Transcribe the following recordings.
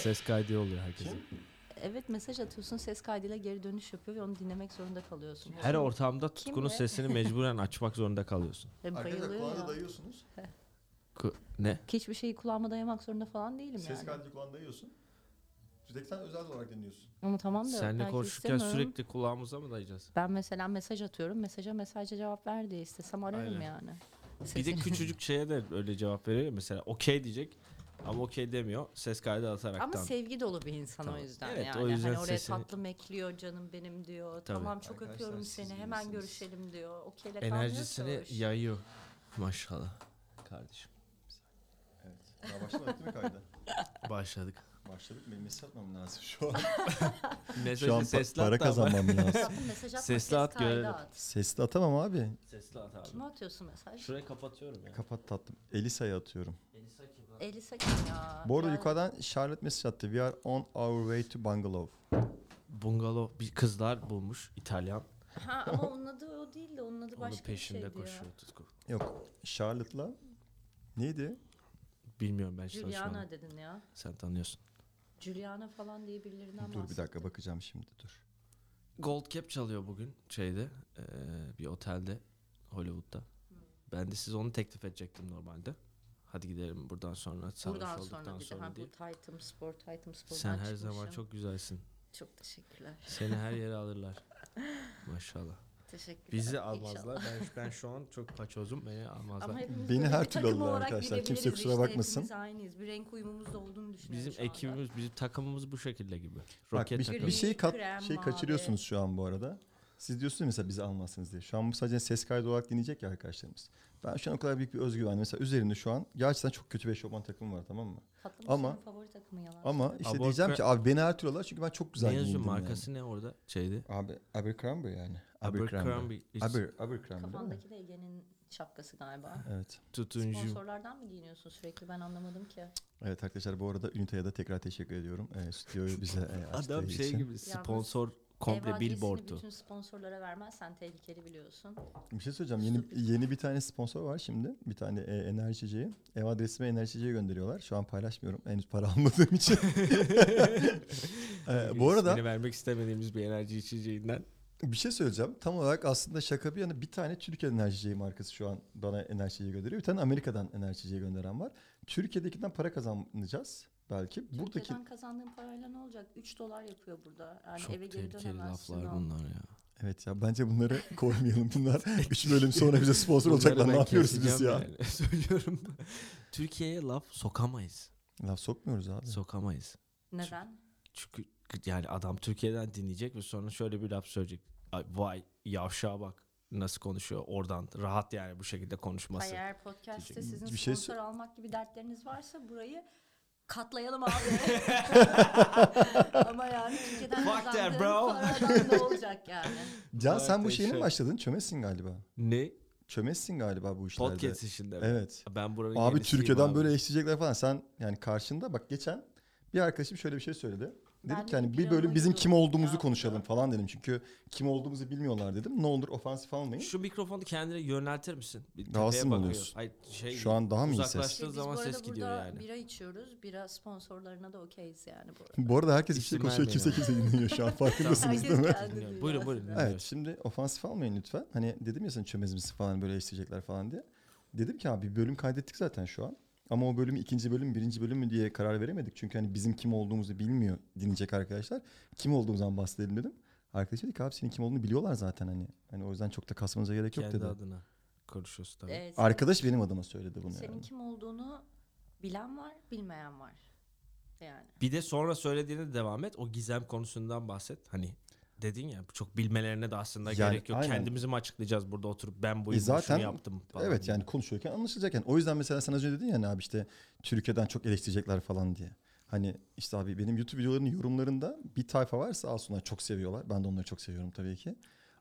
Ses kaydı oluyor herkesin. Evet mesaj atıyorsun ses kaydıyla geri dönüş yapıyor ve onu dinlemek zorunda kalıyorsun. Her ortamda Kim Tutkun'un be? sesini mecburen açmak zorunda kalıyorsun. Ve Arkadaşlar kulağına dayıyorsunuz. Ku- ne? Hiçbir şeyi kulağıma dayamak zorunda falan değilim Ses yani. kaydıyla kulağına dayıyorsun. Sürekli sen özel olarak dinliyorsun. Ama tamam da Seninle belki konuşurken istemiyorum. sürekli kulağımıza mı dayayacağız? Ben mesela mesaj atıyorum. Mesaja mesajla cevap ver diye istesem ararım Aynen. yani. Bir de Sesini- küçücük şeye de öyle cevap veriyor. Mesela okey diyecek ama okey demiyor. Ses kaydı ataraktan. Ama sevgi dolu bir insan Tamam. o yüzden Evet, yani. o yüzden hani oraya sesini- tatlım ekliyor canım benim diyor. Tabii. Tamam çok Arkadaşlar, öpüyorum siz seni hemen misiniz? görüşelim diyor. Okeyle Enerjisini kalmıyor ki o iş. yayıyor. Maşallah. Kardeşim. Evet. Daha başlamadık değil mi kayda? Başladık. Başladık. Benim mesaj atmam lazım şu an. Mesajı şu an pa- sesli para at da ama- kazanmam lazım. Mesaj atma Sesli ses at, kaydı görelim. at. Sesli atamam abi. Sesli at abi. Kime atıyorsun mesaj? Şurayı kapatıyorum ya. Kapat tatlım. Elisa'ya atıyorum. Elisa kim lan? Elisa kim ya? Bu arada Ya- yukarıdan Charlotte mesaj attı. We are on our way to bungalow. Bungalov bir kızlar bulmuş İtalyan. Ha ama onun adı o değil de onun adı Onun başka peşinde bir şeydi koşuyor ya. Tutku. Yok. Charlotte'la neydi? Bilmiyorum ben hiç. Juliana dedin ya. Sen tanıyorsun. Juliana falan diye birilerinden Dur bir dakika bakacağım şimdi dur. Gold Cap çalıyor bugün şeyde eee, bir otelde Hollywood'da. Ben de size onu teklif edecektim normalde. Hadi gidelim buradan sonra sarhoş Buradan olduktan sonra sonra, bir de ha, diye. bu Titan Spor, Titan Spor'dan Sen her zaman çıkmışım. çok güzelsin. Çok teşekkürler. Seni her yere alırlar. Maşallah. Teşekkürler. Bizi almazlar. Ben, ben şu an çok paçozum. Beni almazlar. Ama hepimiz Beni böyle her bir türlü takım alırlar olarak arkadaşlar. Kimse gidebiliriz kusura işte. bakmasın. Hepimiz aynıyız. Bir renk uyumumuz da olduğunu düşünüyorum Bizim şu anda. ekibimiz, bizim takımımız bu şekilde gibi. Bak Roket bir, takımı. bir şey kat, Krem, şey mavi. kaçırıyorsunuz şu an bu arada. Siz diyorsunuz mesela bizi almazsınız diye. Şu an bu sadece ses kaydı olarak dinleyecek ya arkadaşlarımız. Ben şu an o kadar büyük bir özgüven. Mesela üzerinde şu an gerçekten çok kötü bir eşofman takımı var tamam mı? Tatlım Ama- favori takımın yalan. Ama işte Abort diyeceğim ki abi beni her türlü alırlar çünkü ben çok güzel ne yazıyor giyindim yani. markası ne orada şeydi? Abi Abercrombie yani. Abercrombie. Aber, Abercrombie değil mi? Kafandaki de Ege'nin şapkası galiba. Evet. Tutuncu. Sponsorlardan mı giyiniyorsun sürekli ben anlamadım ki. Evet arkadaşlar bu arada Ünite'ye de tekrar teşekkür ediyorum. Ee, stüdyoyu bize e, açtığı Adam şey için. gibi sponsor komple adresini billboard'u. bütün sponsorlara vermezsen tehlikeli biliyorsun. Bir şey söyleyeceğim. Yeni yeni bir tane sponsor var şimdi. Bir tane e, enerji içeceği. Ev adresime enerji içeceği gönderiyorlar. Şu an paylaşmıyorum. Henüz para almadığım için. Ee, bu arada İsmini vermek istemediğimiz bir enerji içeceğinden. bir şey söyleyeceğim. Tam olarak aslında şaka bir yana bir tane Türkiye enerji içeceği markası şu an bana enerji içeceği gönderiyor. Bir tane Amerika'dan enerji içeceği gönderen var. Türkiye'dekinden para kazanacağız belki. Buradaki Türkiye'den kazandığın parayla ne olacak? 3 dolar yapıyor burada. Yani Çok eve geri tehlikeli dönemezsin. laflar o. bunlar ya. Evet ya bence bunları koymayalım. Bunlar 3 bölüm sonra bize sponsor olacaklar. Ne yapıyoruz biz ya? yani. Söylüyorum. Türkiye'ye laf sokamayız. Laf sokmuyoruz abi. Sokamayız. Neden? Çünkü yani adam Türkiye'den dinleyecek ve sonra şöyle bir laf söyleyecek. Ay, vay yavşağa bak nasıl konuşuyor oradan rahat yani bu şekilde konuşması. Eğer podcast'te diyecek. sizin Bir şey sponsor almak gibi dertleriniz varsa burayı katlayalım abi. Ama yani Türkiye'den Fuck that, bro. paradan ne olacak yani? Can sen bu şeyine mi başladın? Çömezsin galiba. Ne? Çömezsin galiba bu işlerde. Podcast işinde mi? Evet. Ben buranın Abi yenisiyim Türkiye'den abi. böyle eşleyecekler falan. Sen yani karşında bak geçen bir arkadaşım şöyle bir şey söyledi. Ben Dedik de ki hani bir bölüm bizim kim olduğumuzu Ya. konuşalım falan dedim. Çünkü kim olduğumuzu bilmiyorlar dedim. Ne olur ofansif almayın. Şu mikrofonu kendine yöneltir misin? Bir Rahatsız mı oluyorsun? Hayır, şey, Şu an daha mı iyi ses? Şey, biz zaman bu arada ses gidiyor burada yani. bira içiyoruz. Bira sponsorlarına da okeyiz yani bu arada. Bu arada herkes bir şey İsim konuşuyor. Kimse kimse dinlemiyor şu an. Farkındasınız değil mi? dünyasında. Buyurun, buyurun. Evet şimdi ofansif almayın lütfen. Hani dedim ya sen çömez misin falan böyle eşleyecekler falan diye. Dedim ki abi bir bölüm kaydettik zaten şu an. Ama o bölüm ikinci bölüm birinci bölüm mü diye karar veremedik. Çünkü hani bizim kim olduğumuzu bilmiyor dinleyecek arkadaşlar. Kim olduğumuzdan bahsedelim dedim. Arkadaş dedi ki abi senin kim olduğunu biliyorlar zaten hani. Hani o yüzden çok da kasmanıza gerek yok Kendi dedi. adına konuşuyorsun tabii. Senin- Arkadaş benim adıma söyledi bunu Senin yani. kim olduğunu bilen var, bilmeyen var. Yani. Bir de sonra söylediğine devam et. O gizem konusundan bahset. Hani dedin ya çok bilmelerine de aslında Yani gerek yok. aynen. Kendimizi mi açıklayacağız burada oturup ben bu E zaten şunu yaptım falan. Evet diye. yani konuşuyorken anlaşılacak yani. O yüzden mesela sen az önce dedin ya abi işte Türkiye'den çok eleştirecekler falan diye. Hani işte abi benim YouTube videolarının yorumlarında bir tayfa var sağ olsunlar çok seviyorlar. Ben de onları çok seviyorum tabii ki.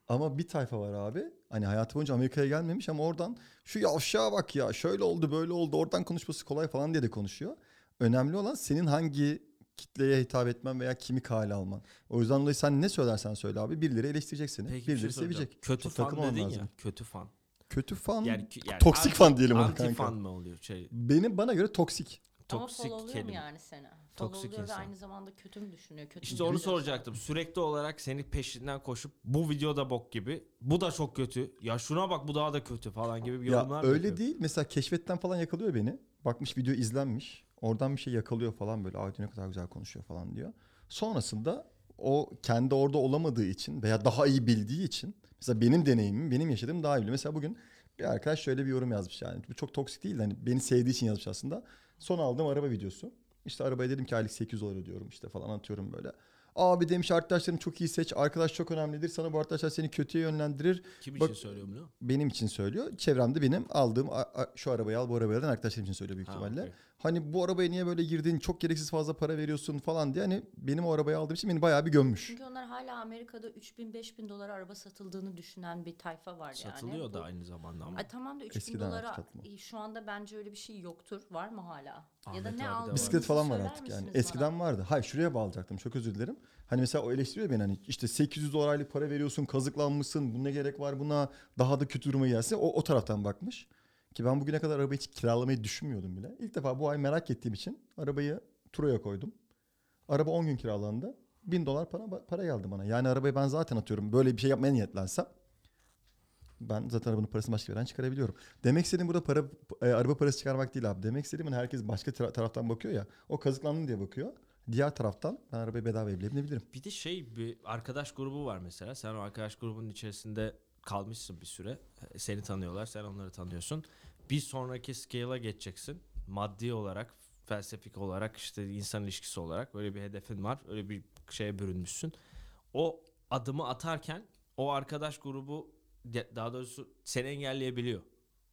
Ama bir tayfa var abi. Hani hayatı boyunca Amerika'ya gelmemiş ama oradan şu yavşağa bak ya şöyle oldu böyle oldu oradan konuşması kolay falan diye de konuşuyor. Önemli olan senin hangi kitleye hitap etmen veya kimi kale alman. O yüzden dolayı sen ne söylersen söyle abi birileri eleştirecek seni. Peki bir şey birileri soracağım. sevecek. Kötü Çok fan dedin ya. lazım. Kötü fan. Kötü fan. Yani, yani Toksik anti- fan diyelim ona Anti kanka. fan mı oluyor şey? Benim bana göre toksik. Toksik Ama kelime. yani seni? Toksik Followluyor ve insan. aynı zamanda kötü mü düşünüyor? Kötü İşte mü onu soracaktım. Sürekli olarak senin peşinden koşup bu video da bok gibi. Bu da çok kötü. Ya şuna bak bu daha da kötü falan gibi bir yorumlar Ya öyle yapıyor? değil. Mesela keşfetten falan yakalıyor beni. Bakmış video izlenmiş. Oradan bir şey yakalıyor falan böyle. Ay ne kadar güzel konuşuyor falan diyor. Sonrasında o kendi orada olamadığı için veya daha iyi bildiği için mesela benim deneyimim, benim yaşadığım daha iyi biliyor. Mesela bugün bir arkadaş şöyle bir yorum yazmış yani. Bu çok toksik değil de hani beni sevdiği için yazmış aslında. Son aldığım araba videosu. İşte arabaya dedim ki aylık 800 dolar ödüyorum işte falan atıyorum böyle. Abi demiş arkadaşlarını çok iyi seç. Arkadaş çok önemlidir. Sana bu arkadaşlar seni kötüye yönlendirir Kim Bak- için söylüyor bunu? benim için söylüyor. Çevremde benim aldığım şu arabayı al bu arabayı al arkadaşlarım için söylüyor büyük Ha, ihtimalle. okey. Hani bu arabaya niye böyle girdin çok gereksiz fazla para veriyorsun falan diye hani benim o arabayı aldığım için beni bayağı bir gömmüş. Çünkü onlar hala Amerika'da 3000-5000 dolar araba satıldığını düşünen bir tayfa var yani. Satılıyor da Bu- aynı zamanda ama. Ay tamam da 3000 Eskiden dolara artık satma. e, şu anda bence öyle bir şey yoktur. Var mı hala? ya Ahmet da abi de ne var. aldığınızı Bisiklet falan var söyler artık yani. misiniz Eskiden bana? vardı. Hayır şuraya bağlayacaktım. Çok özür dilerim. Hani mesela o eleştiriyor beni hani işte 800 dolarlık para veriyorsun, kazıklanmışsın. Bu ne gerek var buna? Daha da kötü duruma gelsin. O, o taraftan bakmış. Ki ben bugüne kadar arabayı hiç kiralamayı düşünmüyordum bile. İlk defa bu ay merak ettiğim için arabayı Turo'ya koydum. Araba 10 gün kiralandı. 1000 dolar para, para geldi bana. Yani arabayı ben zaten atıyorum. Böyle bir şey yapmaya niyetlensem ben zaten arabanın parasını başka yerden çıkarabiliyorum. Demek istediğim burada para e, araba parası çıkarmak değil abi. Demek istediğim hani herkes başka tara- taraftan bakıyor ya. O kazıklandım diye bakıyor. Diğer taraftan ben arabayı bedava bile binebilirim. Bir de şey bir arkadaş grubu var mesela. Sen o arkadaş grubunun içerisinde kalmışsın bir süre. Seni tanıyorlar, sen onları tanıyorsun. Bir sonraki scale'a geçeceksin. Maddi olarak, felsefik olarak, işte insan ilişkisi olarak böyle bir hedefin var. Öyle bir şeye bürünmüşsün. O adımı atarken o arkadaş grubu daha doğrusu seni engelleyebiliyor.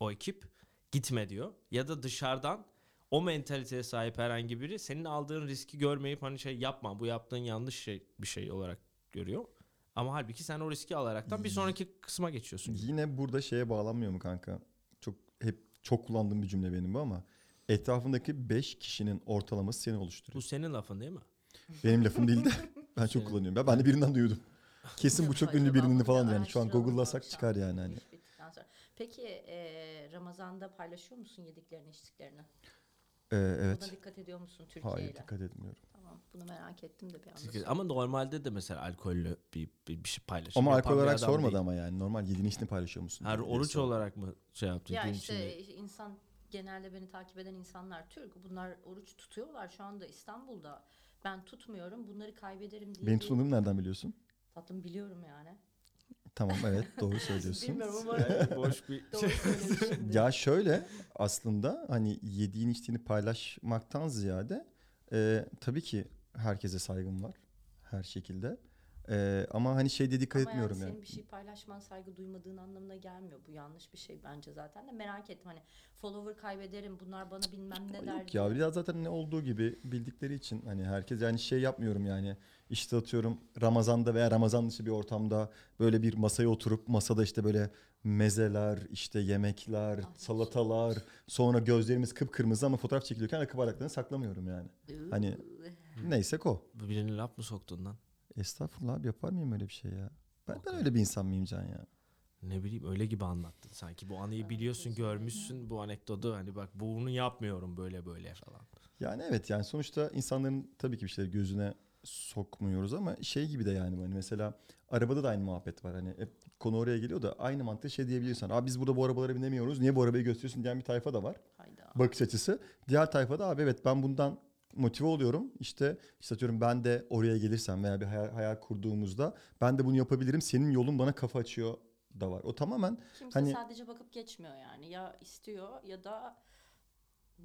O ekip gitme diyor. Ya da dışarıdan o mentaliteye sahip herhangi biri senin aldığın riski görmeyip hani şey yapma bu yaptığın yanlış şey bir şey olarak görüyor. Ama halbuki sen o riski alaraktan bir sonraki kısma geçiyorsun. Yine burada şeye bağlanmıyor mu kanka? Çok hep çok kullandığım bir cümle benim bu ama etrafındaki 5 kişinin ortalaması seni oluşturuyor. Bu senin lafın değil mi? Benim lafım değil de ben çok kullanıyorum. Ben, ben de birinden duydum. Kesin bu çok ünlü birinin falan yani. Şu an Google'lasak çıkar yani hani. Peki e, Ramazan'da paylaşıyor musun yediklerini içtiklerini? Ee, Buna evet. dikkat ediyor musun Türkiye Hayır ile? dikkat etmiyorum. Tamam bunu merak ettim de bir anda. Ama normalde de mesela alkollü bir, bir, bir şey paylaşım. Ama alkol olarak sormadı değil. ama yani. Normal yediğin içtiğini paylaşıyor musun? Her oruç olarak mı şey yaptın? Ya işte içinde? insan genelde beni takip eden insanlar Türk. Bunlar oruç tutuyorlar şu anda İstanbul'da. Ben tutmuyorum. Bunları kaybederim diye. Benim tutmadığımı nereden biliyorsun? Tatlım biliyorum yani. Tamam evet doğru söylüyorsun. Bilmiyorum ama Yani boş bir şimdi. Ya şöyle aslında hani yediğin içtiğini paylaşmaktan ziyade e, tabii ki herkese saygım var her şekilde. E, ama hani şeyde dikkat Ama etmiyorum yani yani. senin bir şey paylaşman saygı duymadığın anlamına gelmiyor. Bu yanlış bir şey bence zaten de merak ettim hani follower kaybederim bunlar bana bilmem ne der. Yok ya biraz zaten ne olduğu gibi bildikleri için hani herkes yani şey yapmıyorum yani işte atıyorum Ramazan'da veya Ramazan dışı bir ortamda böyle bir masaya oturup masada işte böyle mezeler işte yemekler salatalar sonra gözlerimiz kıpkırmızı ama fotoğraf çekiliyorken akı bardaklarını saklamıyorum yani. Hani neyse ko. Birinin laf mı soktun lan? Estağfurullah abi yapar mıyım öyle bir şey ya? Ben, ben Okey. öyle bir insan mıyım Can ya? Ne bileyim öyle gibi anlattın sanki. Bu anıyı biliyorsun, görmüşsün bu anekdotu. Hani bak bunu yapmıyorum böyle böyle falan. Yani evet yani sonuçta insanların tabii ki bir şeyleri gözüne sokmuyoruz ama şey gibi de yani hani mesela arabada da aynı muhabbet var. Hani hep konu oraya geliyor da aynı mantığı şey diyebiliyorsan. Abi biz burada bu arabalara binemiyoruz. Niye bu arabayı gösteriyorsun diyen bir tayfa da var. Hayda. Bakış açısı. Diğer tayfada abi evet ben bundan motive oluyorum. İşte işte atıyorum ben de oraya gelirsem veya bir hayal, hayal kurduğumuzda ben de bunu yapabilirim. Senin yolun bana kafa açıyor da var. O tamamen Kimse Hani- sadece bakıp geçmiyor yani. Ya istiyor ya da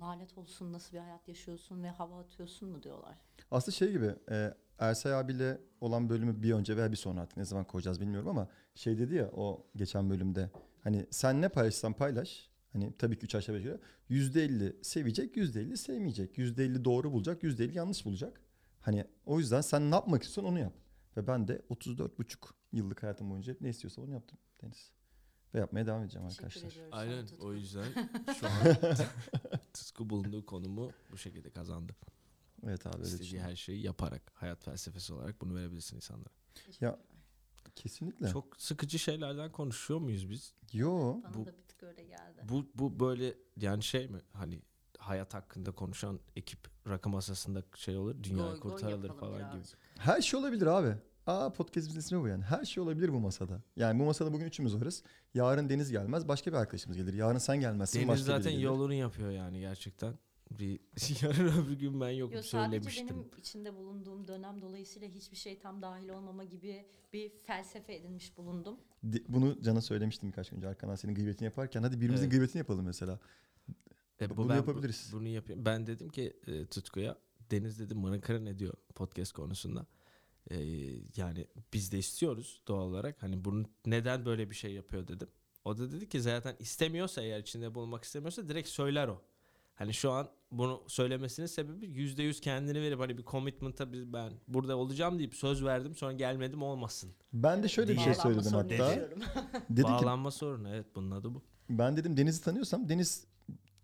lanet olsun nasıl bir hayat yaşıyorsun ve hava atıyorsun mu diyorlar. Aslında şey gibi e, Ersay abiyle olan bölümü bir önce veya bir sonra artık ne zaman koyacağız bilmiyorum ama şey dedi ya o geçen bölümde hani sen ne paylaşsan paylaş hani tabii ki 3 aşağı 5 yukarı %50 sevecek %50 sevmeyecek %50 doğru bulacak %50 yanlış bulacak. Hani o yüzden sen ne yapmak istiyorsan onu yap. Ve ben de 34,5 yıllık hayatım boyunca hep ne istiyorsam onu yaptım Deniz. Ve yapmaya devam edeceğim Teşekkür arkadaşlar. ediyoruz. Aynen Tutku. o yüzden şu an Tutku bulunduğu konumu bu şekilde kazandı. Evet abi İstediği her şeyi yaparak hayat felsefesi olarak bunu verebilirsin insanlara. Teşekkürler. Kesinlikle. Çok sıkıcı şeylerden konuşuyor muyuz biz? Yo. Bana Bu- da bir tık öyle geldi. Bu bu böyle yani şey mi? Hani hayat hakkında konuşan ekip rakı masasında şey olur, dünyayı Goy goy kurtarılır yapalım falan gibi. birazcık. Her şey olabilir abi. Aa podcast'imizin ismi bu yani. Her şey olabilir bu masada. Yani bu masada bugün üçümüz varız. Yarın Deniz gelmez. Başka bir arkadaşımız gelir. Yarın sen gelmezsin. Deniz başka biri zaten gelir. yolunu yapıyor yani gerçekten. Bir yarın öbür gün ben yokum Yo, sadece söylemiştim. benim içinde bulunduğum dönem dolayısıyla hiçbir şey tam dahil olmama gibi bir felsefe edinmiş bulundum. De- bunu Can'a söylemiştim birkaç gün önce. Arkadan senin gıybetini yaparken. Hadi birimizin Evet. gıybetini yapalım mesela. E, bu Bunu ben bu- yapabiliriz. bunu yapayım. Ben dedim ki e, Tutku'ya Deniz dedim mırınkırı ne diyor podcast konusunda. E, yani biz de istiyoruz doğal olarak. Hani bunu neden böyle bir şey yapıyor dedim. O da dedi ki zaten istemiyorsa eğer içinde bulunmak istemiyorsa direkt söyler o. Hani şu an bunu söylemesinin sebebi yüzde yüz kendini verip hani bir commitment'a biz ben burada olacağım deyip söz verdim sonra gelmedim olmasın. Ben de şöyle bir şey Bağlanma söyledim sorunu hatta. yaşıyorum. Dedim ki Bağlanma sorunu evet bunun adı bu. ben dedim Deniz'i tanıyorsam Deniz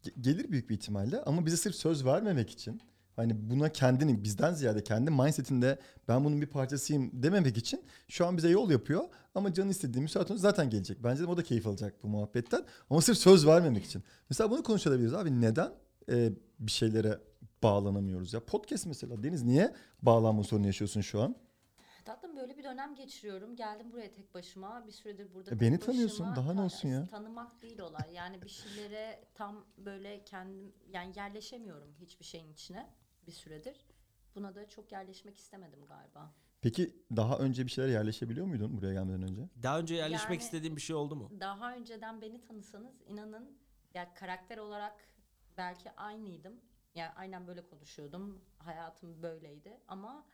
ge- gelir büyük bir ihtimalle ama bize sırf söz vermemek için hani buna kendini bizden ziyade kendi mindsetinde ben bunun bir parçasıyım dememek için şu an bize yol yapıyor ama canı istediği müsait olunca zaten gelecek. Bence de o da keyif alacak bu muhabbetten ama sırf söz vermemek için. Mesela bunu konuşabiliriz abi neden e, bir şeylere bağlanamıyoruz ya? Podcast mesela Deniz niye bağlanma sorunu yaşıyorsun şu an? Tatlım böyle bir dönem geçiriyorum. Geldim buraya tek başıma. Bir süredir burada E, tek beni başıma. tanıyorsun, daha ne olsun ya? Tanımak değil olay. Yani bir şeylere tam böyle kendim yani yerleşemiyorum hiçbir şeyin içine bir süredir. Buna da çok yerleşmek istemedim galiba. Peki daha önce bir şeyler yerleşebiliyor muydun buraya gelmeden önce? Daha önce yerleşmek Yani- istediğin bir şey oldu mu? Daha önceden beni tanısanız inanın ya karakter olarak belki aynıydım. Yani aynen böyle konuşuyordum. Hayatım böyleydi ama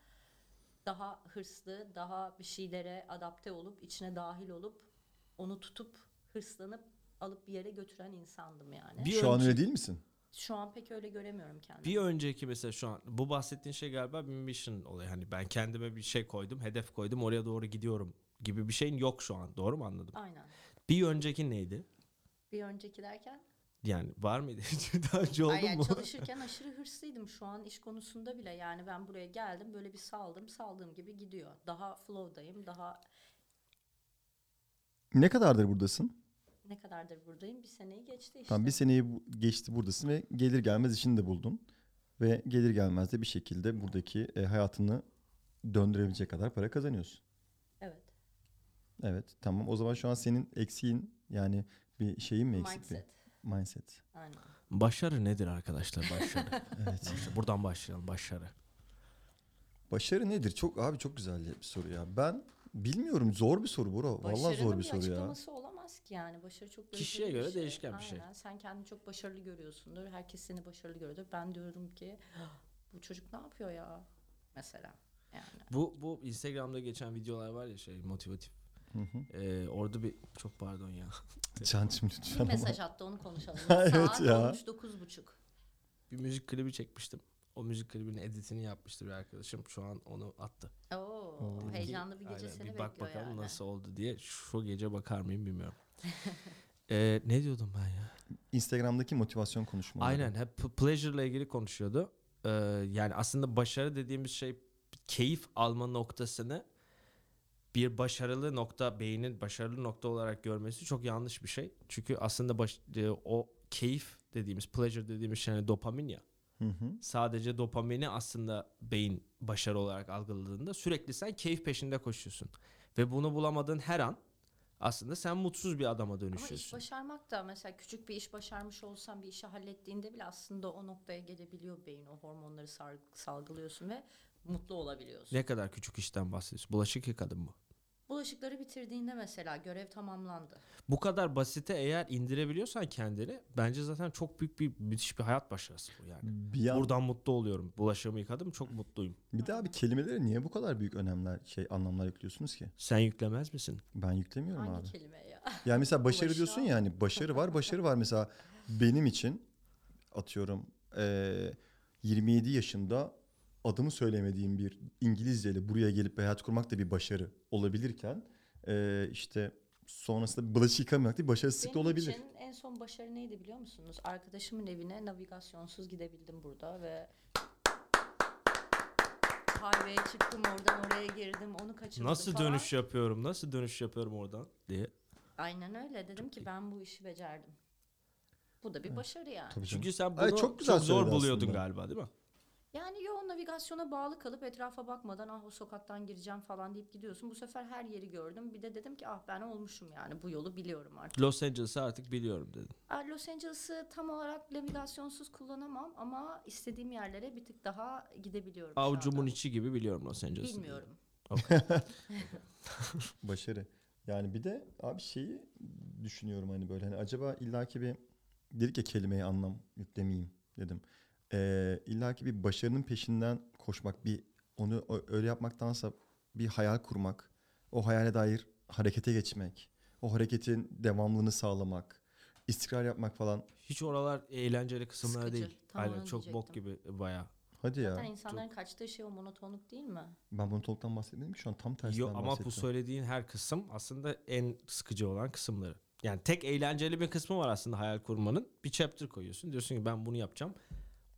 daha hırslı, daha bir şeylere adapte olup içine dahil olup onu tutup hırslanıp alıp bir yere götüren insandım yani. Bir Şu an öyle değil misin? Şu an pek öyle göremiyorum kendimi. Bir önceki mesela şu an bu bahsettiğin şey galiba bir mission olayı. Hani ben kendime bir şey koydum, hedef koydum, oraya doğru gidiyorum gibi bir şeyin yok şu an. Doğru mu anladım? Aynen. Bir önceki neydi? Bir önceki derken Yani var mıydı? Daha önce oldu yani mu? çalışırken aşırı hırslıydım şu an iş konusunda bile yani ben buraya geldim böyle bir saldım saldığım gibi gidiyor. Daha flow'dayım daha Ne kadardır buradasın? ne kadardır buradayım bir seneyi geçti işte. Tam bir seneyi geçti buradasın ve gelir gelmez işini de buldun. Ve gelir gelmez de bir şekilde buradaki e, hayatını döndürebilecek kadar para kazanıyorsun. Evet Evet tamam o zaman şu an senin eksiğin yani bir şeyin mi eksik? mindset mindset. aynen. Başarı nedir arkadaşlar? Başarı. Evet. Başarı. Buradan başlayalım. Başarı. Başarı nedir? Çok abi çok güzel bir soru ya. Ben bilmiyorum zor bir soru bro. Vallahi Başarının zor bir soru ya. açıklaması olamaz ki yani başarı çok Kişiye göreceli göre değişken bir şey. Aynen. Sen kendini çok başarılı görüyorsundur herkes seni başarılı görüyordur ben diyorum ki bu çocuk ne yapıyor ya mesela yani. Bu bu Instagram'da geçen videolar var ya şey motivatif. Hı hı. Ee, orada bir çok pardon ya. Cancım Bir lütfen ama. mesaj attı onu konuşalım. Evet Saat ya. olmuş dokuz buçuk. Bir müzik klibi çekmiştim. O müzik klibinin editini yapmıştı bir arkadaşım. Şu an onu attı. Oo, Oo. heyecanlı bir gece Aynen, seni bir bak bekliyor bakalım yani. nasıl oldu diye. Şu gece bakar mıyım bilmiyorum. Ee, ne diyordum ben ya? Instagram'daki motivasyon konuşmaları. Aynen hep p- pleasure ile ilgili konuşuyordu. Ee, yani aslında başarı dediğimiz şey keyif alma noktasını bir başarılı nokta beynin başarılı nokta olarak görmesi çok yanlış bir şey. Çünkü aslında baş, e, o keyif dediğimiz pleasure dediğimiz şey hani dopamin ya. Hı hı. Sadece dopamini aslında beyin başarı olarak algıladığında sürekli sen keyif peşinde koşuyorsun. Ve bunu bulamadığın her an aslında sen mutsuz bir adama Ama iş dönüşüyorsun. başarmak da mesela küçük bir iş başarmış olsan bir işi hallettiğinde bile aslında o noktaya gelebiliyor beyin. O hormonları salgılıyorsun ve mutlu olabiliyorsun. Ne kadar küçük işten bahsediyorsun? Bulaşık yıkadın mı? Bulaşıkları bitirdiğinde mesela görev tamamlandı. Bu kadar basite eğer indirebiliyorsan kendini bence zaten çok büyük bir müthiş bir hayat başarısı bu yani. Bir, yan- Buradan mutlu oluyorum. Bulaşığımı yıkadım çok mutluyum. bir daha bir kelimelere niye bu kadar büyük önemler şey anlamlar yüklüyorsunuz ki? Sen yüklemez misin? Ben yüklemiyorum Hangi abi. kelime ya? Yani mesela başarı diyorsun ya hani başarı var başarı var mesela benim için atıyorum eee, 27 yaşında adımı söylemediğim bir İngilizceyle buraya gelip bir hayat kurmak da bir başarı olabilirken eee, işte sonrasında bulaşık yıkamamak değil başarısızlık da Benim olabilir. için en son başarı neydi biliyor musunuz? Arkadaşımın evine navigasyonsuz gidebildim burada ve highway'e çıktım oradan oraya girdim onu kaçırdım Nasıl falan. dönüş yapıyorum? Nasıl dönüş yapıyorum oradan diye. Aynen öyle dedim ki ben bu işi becerdim. Bu da bir başarı yani. Tabii canım. Çünkü sen bunu Ay, çok, çok güzel zor söyledi buluyordun aslında. galiba değil mi? Navigasyona bağlı kalıp etrafa bakmadan ah o sokaktan gireceğim falan deyip gidiyorsun. Bu sefer her yeri gördüm. Bir de dedim ki ah ben olmuşum yani bu yolu biliyorum artık. Los Angeles'ı artık biliyorum dedin. Aa, Los Angeles'ı tam olarak navigasyonsuz kullanamam ama istediğim yerlere bir tık daha gidebiliyorum. anda. içi gibi biliyorum Los Angeles'ı. Bilmiyorum. Başarı. Yani bir de abi şeyi düşünüyorum hani böyle hani acaba illaki bir dedik ya kelimeye anlam yüklemeyeyim dedim. Ee, illaki bir başarının peşinden koşmak, bir onu öyle yapmaktansa bir hayal kurmak, o hayale dair harekete geçmek, o hareketin devamlılığını sağlamak, istikrar yapmak falan. Hiç oralar eğlenceli kısımlar Sıkıcı. değil. Tam Aynen onu çok bok gibi diyecektim. baya. Hadi Zaten ya. insanların kaçtığı şey o monotonluk değil mi? Ben bunu toluktan bahsetmedim ki şu an tam tersinden Yok ama bu söylediğin her kısım aslında en sıkıcı olan kısımları. Yani tek eğlenceli bir kısmı var aslında hayal kurmanın. Bir chapter koyuyorsun. Diyorsun ki ben bunu yapacağım.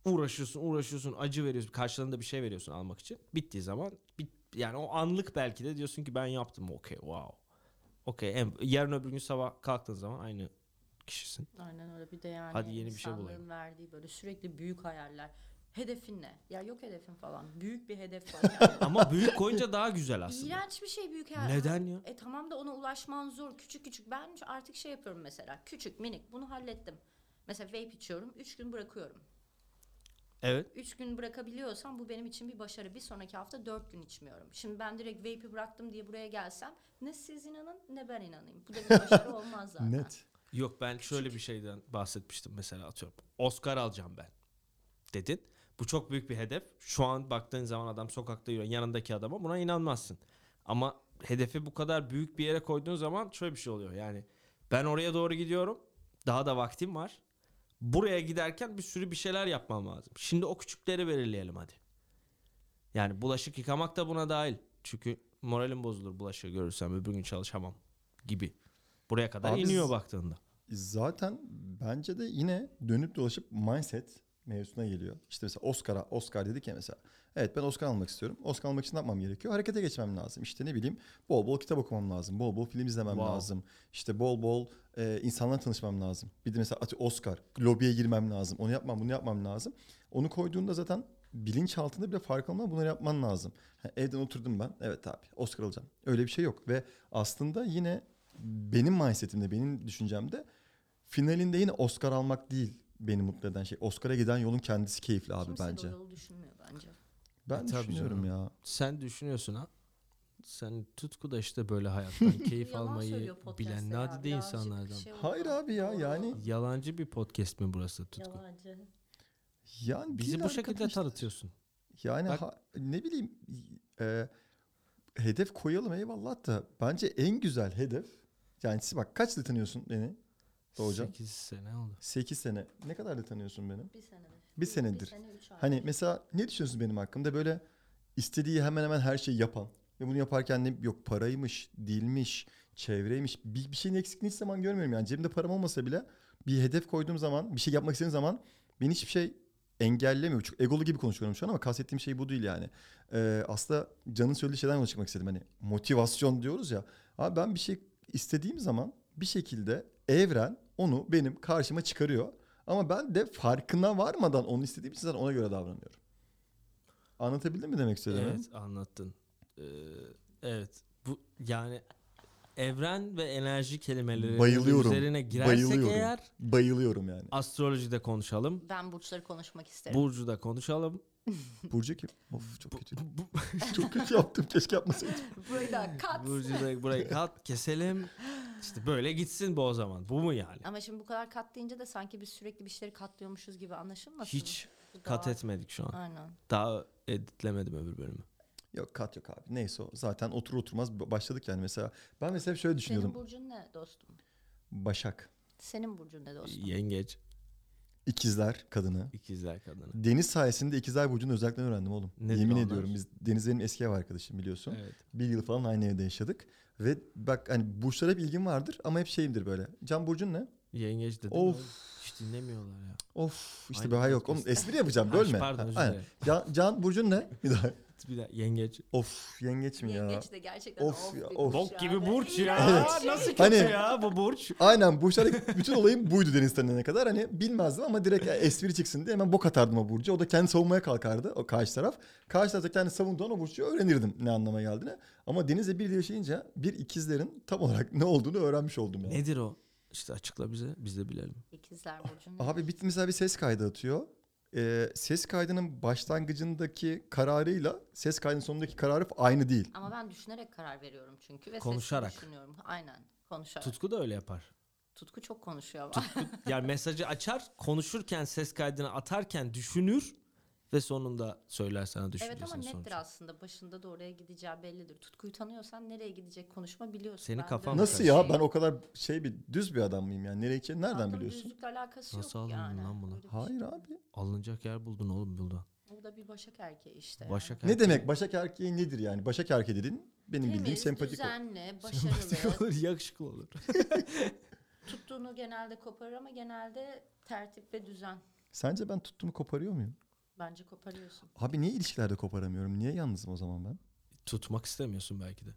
Uğraşıyorsun, uğraşıyorsun, acı veriyorsun. Karşılığında bir şey veriyorsun almak için. Bittiği zaman bit, yani o anlık belki de diyorsun ki ben yaptım. Okey, wow. Okey. Yarın öbür gün sabah kalktığın zaman aynı kişisin. Aynen öyle bir de yani Hadi yeni bir şey bulayım. verdiği böyle sürekli büyük hayaller. Hedefin ne? Ya yok hedefin falan. Büyük bir hedef var. Yani. Ama büyük koyunca daha güzel aslında. İğrenç bir şey büyük hayal. Neden ya? E tamam da ona ulaşman zor. Küçük küçük. Ben artık şey yapıyorum mesela. Küçük minik. Bunu hallettim. Mesela vape içiyorum. Üç gün bırakıyorum. Evet. Üç gün bırakabiliyorsam bu benim için bir başarı. Bir sonraki hafta dört gün içmiyorum. Şimdi ben direkt vape'i bıraktım diye buraya gelsem ne siz inanın ne ben inanayım. Bu da bir başarı olmaz zaten. Net. Yok ben şöyle bir şeyden bahsetmiştim mesela atıyorum. Oscar alacağım ben dedin. Bu çok büyük bir hedef. Şu an baktığın zaman adam sokakta yürüyen yanındaki adama buna inanmazsın. Ama hedefi bu kadar büyük bir yere koyduğun zaman şöyle bir şey oluyor. Yani ben oraya doğru gidiyorum. Daha da vaktim var. Buraya giderken bir sürü bir şeyler yapmam lazım. Şimdi o küçükleri belirleyelim hadi. Yani bulaşık yıkamak da buna dahil. Çünkü moralim bozulur bulaşığı görürsem öbür gün çalışamam gibi. Buraya kadar Abi iniyor baktığında. Zaten bence de yine dönüp dolaşıp mindset mevzusuna geliyor. İşte mesela Oscar'a Oscar dedik ya mesela. Evet ben Oscar almak istiyorum. Oscar almak için ne yapmam gerekiyor? Harekete geçmem lazım. İşte ne bileyim bol bol kitap okumam lazım. Bol bol film izlemem Wow. lazım. İşte bol bol e, insanlarla tanışmam lazım. Bir de mesela Oscar lobiye girmem lazım. Onu yapmam bunu yapmam lazım. Onu koyduğunda zaten bilinç altında bile fark olmadan bunları yapman lazım. Ha, evden oturdum ben. Evet abi Oscar alacağım. Öyle bir şey yok. Ve aslında yine benim mindsetimde, benim düşüncemde finalinde yine Oscar almak değil beni mutlu eden şey. Oscar'a giden yolun kendisi keyifli abi Kimse bence. o yolu düşünmüyor bence. Ben E, düşünüyorum ya. Sen düşünüyorsun ha. Sen tutku da işte böyle hayattan keyif almayı bilen nadide insanlardan. şey Hayır abi ya, yani- Yalancı bir podcast mi burası tutku? Yalancı. Yani Bizi bu şekilde arkadaşlar. tanıtıyorsun. Yani Bak- ha- ne bileyim e, hedef koyalım eyvallah da bence en güzel hedef yani siz bak kaç tanıyorsun beni Doğucan? 8 sene oldu. 8 sene. Ne kadar da tanıyorsun beni? Bir senedir. Bir senedir. sene, üç ay. Hani mesela ne düşünüyorsun benim hakkımda? Böyle istediği hemen hemen her şeyi yapan. Ve bunu yaparken ne yok paraymış, dilmiş, çevreymiş. Bir, bir şeyin eksikliğini hiç zaman görmüyorum yani. Cebimde param olmasa bile bir hedef koyduğum zaman, bir şey yapmak istediğim zaman beni hiçbir şey engellemiyor. Çok egolu gibi konuşuyorum şu an ama kastettiğim şey bu değil yani. Ee, aslında Can'ın söylediği şeyden yola çıkmak istedim. Hani motivasyon diyoruz ya. Abi ben bir şey istediğim zaman bir şekilde evren onu benim karşıma çıkarıyor. Ama ben de farkına varmadan onu istediğim için zaten ona göre davranıyorum. Anlatabildim mi demek istediğimi? Evet anlattın. Ee, evet. Bu yani evren ve enerji kelimeleri Bayılıyorum. üzerine girersek Bayılıyorum. eğer Bayılıyorum yani. astrolojide konuşalım. Ben burçları konuşmak isterim. Burcu'da konuşalım. Burcu kim? Of çok kötü. çok kötü yaptım. Keşke yapmasaydım. Burayı da kat. Burcu'da burayı kat keselim. İşte böyle gitsin bu o zaman. Bu mu yani? Ama şimdi bu kadar kat deyince de sanki biz sürekli bir şeyleri katlıyormuşuz gibi anlaşılmasın. Hiç Bu kat daha- etmedik şu an. Aynen. Daha editlemedim öbür bölümü. Yok kat yok abi. Neyse o. Zaten otur oturmaz başladık yani mesela. Ben mesela hep şöyle düşünüyordum. Senin burcun ne dostum? Başak. Senin burcun ne dostum? Yengeç, ikizler kadını. ikizler kadını. Deniz sayesinde ikizler burcunun özelliklerini öğrendim oğlum. Nedir Yemin onlar? ediyorum biz Deniz benim eski ev arkadaşım biliyorsun. Evet. Bir yıl falan aynı evde yaşadık. Ve bak hani burçlara hep ilgim vardır ama hep şeyimdir böyle. Can burcun ne? Yengeç dedim. Of. oğlum. Hiç dinlemiyorlar ya. Of işte Aynı böyle yok. Oğlum espri yapacağım bölme. Pardon özür dilerim. Can, Can burcun ne? Bir daha. Bir de yengeç. Of yengeç mi ya? Yengeç de gerçekten Of of, ya, bir of. burç Bok gibi burç ya. Evet. Nasıl kötü Hani- ya bu burç? Aynen burçlardaki bütün olayım buydu Deniz tanıyana kadar. Hani bilmezdim ama direkt espri çıksın diye hemen bok atardım o burcu. O da kendi savunmaya kalkardı o karşı taraf. Karşı taraf da kendi savunduğu o burcu öğrenirdim ne anlama geldiğini. Ama Deniz'le bir yaşayınca bir ikizlerin tam olarak ne olduğunu öğrenmiş oldum yani. Nedir o? İşte açıkla bize. Biz de bilelim. İkizler Burcu. Abi bir, mesela bir ses kaydı atıyor. Ee, ses kaydının başlangıcındaki kararıyla ses kaydının sonundaki kararı aynı değil. Ama ben düşünerek karar veriyorum çünkü ve Konuşarak. sesli düşünüyorum. Aynen konuşarak. Tutku da öyle yapar. Tutku çok konuşuyor ama. Tutku yani mesajı açar, konuşurken ses kaydını atarken düşünür ve sonunda söyler sana evet düşüncesini ama nettir sonucu. aslında. Başında da oraya gideceği bellidir. Tutkuyu tanıyorsan nereye gidecek konuşma biliyorsun. Seni Ben de kafan Nasıl bir ya? şey Ben o kadar şey bir düz bir adam mıyım yani? Nereye gideceğini nereden Tatlım, biliyorsun? Düzlükle alakası Nasıl yok alındın yani. lan buna? Hayır şey. abi. Alınacak yer buldun oğlum burada. O da bir başak erkeği işte. Başak Ne erkeği- demek başak erkeği nedir yani? Başak erkeği dedin benim yani. bildiğim Temiz, sempatik düzenli, Sempatik başarılı. olur, yakışıklı olur. Tuttuğunu genelde koparır ama genelde tertip ve düzen. Sence ben tuttuğumu koparıyor muyum? Bence koparıyorsun. Abi niye ilişkilerde koparamıyorum? Niye yalnızım o zaman ben? Tutmak istemiyorsun belki de.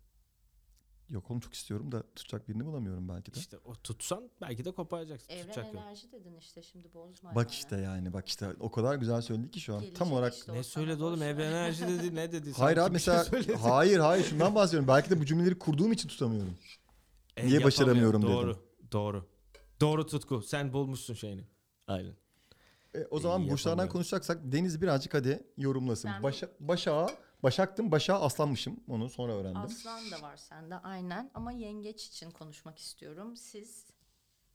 Yok oğlum çok istiyorum da tutacak birini bulamıyorum belki de. İşte o tutsan belki de koparacaksın. Evren Tutacak yok. enerji dedin işte şimdi bozma. Bak yani. işte yani bak işte o kadar güzel söyledi ki şu an. Gelecek Tam olarak işte o Ne sana söyledi oğlum? boş ver. Evren enerji dedi. Ne dedi? Hayır Sanki abi bir şey mesela söyledi. hayır hayır şundan bahsediyorum. Belki de bu cümleleri kurduğum için tutamıyorum. E, niye başaramıyorum dedim. Doğru. Doğru. Doğru Tutku. Sen bulmuşsun şeyini. Aynen. E, o zaman İyi, burçlardan yapamıyorum. konuşacaksak Deniz birazcık hadi yorumlasın. Ben- Başa, başağa, başaktım başağa aslanmışım. Onu sonra öğrendim. Aslan da var sende aynen ama yengeç için konuşmak istiyorum. Siz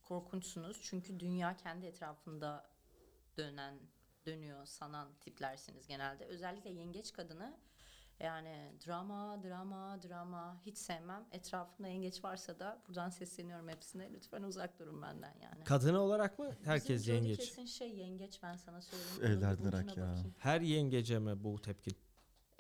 korkunçsunuz çünkü dünya kendi etrafında dönen, dönüyor, sanan tiplersiniz genelde. Özellikle yengeç kadını yani drama, drama, drama hiç sevmem. Etrafımda yengeç varsa da buradan sesleniyorum hepsine. Lütfen uzak durun benden yani. Kadını olarak mı? Herkes Bizim yengeç. kesin şey yengeç ben sana söyleyeyim. Üf, Onun bir evlerden burcuna rak ya. bakayım. Her yengece mi bu tepkin?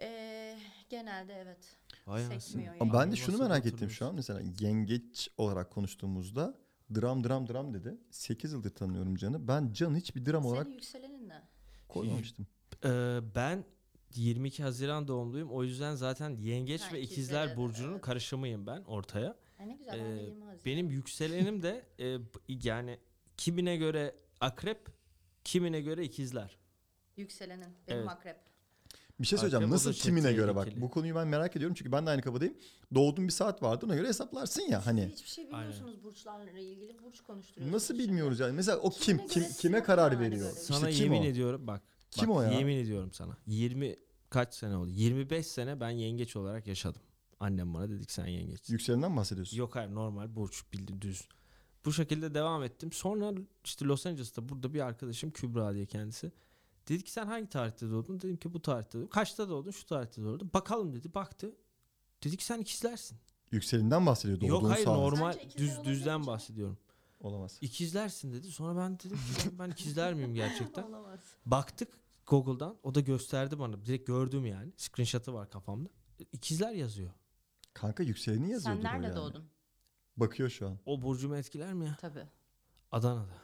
Ee, genelde evet. Vay Sekmiyor yani. Ben de şunu merak ettim şu an. Mesela yengeç olarak konuştuğumuzda dram dram dram dedi. 8 yıldır tanıyorum Can'ı. Ben Can'ı hiçbir dram olarak Senin yükselenin ne? koymamıştım. Ee, ben 22 Haziran doğumluyum. O yüzden zaten yengeç Ha, ve ikizler, evet, burcunun evet. karışımıyım ben ortaya. Ay ne güzel ben de Ee, 20 Haziran. benim yükselenim de e, yani kimine göre akrep, kimine göre ikizler. Yükselenin. Benim Evet. akrep. Bir şey söyleyeceğim. Akrep Nasıl o da kimine çok göre bak. tehlikeli. Bu konuyu ben merak ediyorum. Çünkü ben de aynı kafadayım. Doğduğun bir saat vardı. Ona göre hesaplarsın ya. Siz Hani hiçbir şey bilmiyorsunuz burçlarla ilgili. Burç konuşturuyorsunuz. nasıl bilmiyoruz yani. Mesela o kim Kimine kim göre kime karar yani veriyor? böyle. İşte Sana kim yemin o? ediyorum bak. Kim bak, o ya? Yemin ediyorum sana. 20 kaç sene oldu? 25 sene ben yengeç olarak yaşadım. Annem bana dedik sen yengeç. Yükselenden bahsediyorsun. Yok hayır normal burç bildi düz. Bu şekilde devam ettim. Sonra işte Los Angeles'ta burada bir arkadaşım Kübra diye kendisi. Dedi ki sen hangi tarihte doğdun? Dedim ki bu tarihte doğdum. Kaçta doğdun? Şu tarihte doğdum. Bakalım dedi. Baktı. Dedi ki sen ikizlersin. Yükselinden bahsediyor. Yok Doğduğun hayır saat. normal düz mi düzden bahsediyorum. Olamaz. İkizlersin dedi. Sonra ben dedim ki ben ikizler miyim gerçekten? Olamaz. Baktık Google'dan. O da gösterdi bana. Direkt gördüm yani. Screenshot'ı var kafamda. İkizler yazıyor. Kanka yükseleni yazıyordur Sen nerede yani. doğdun? Bakıyor şu an. O burcumu etkiler mi ya? Tabii. Adana'da.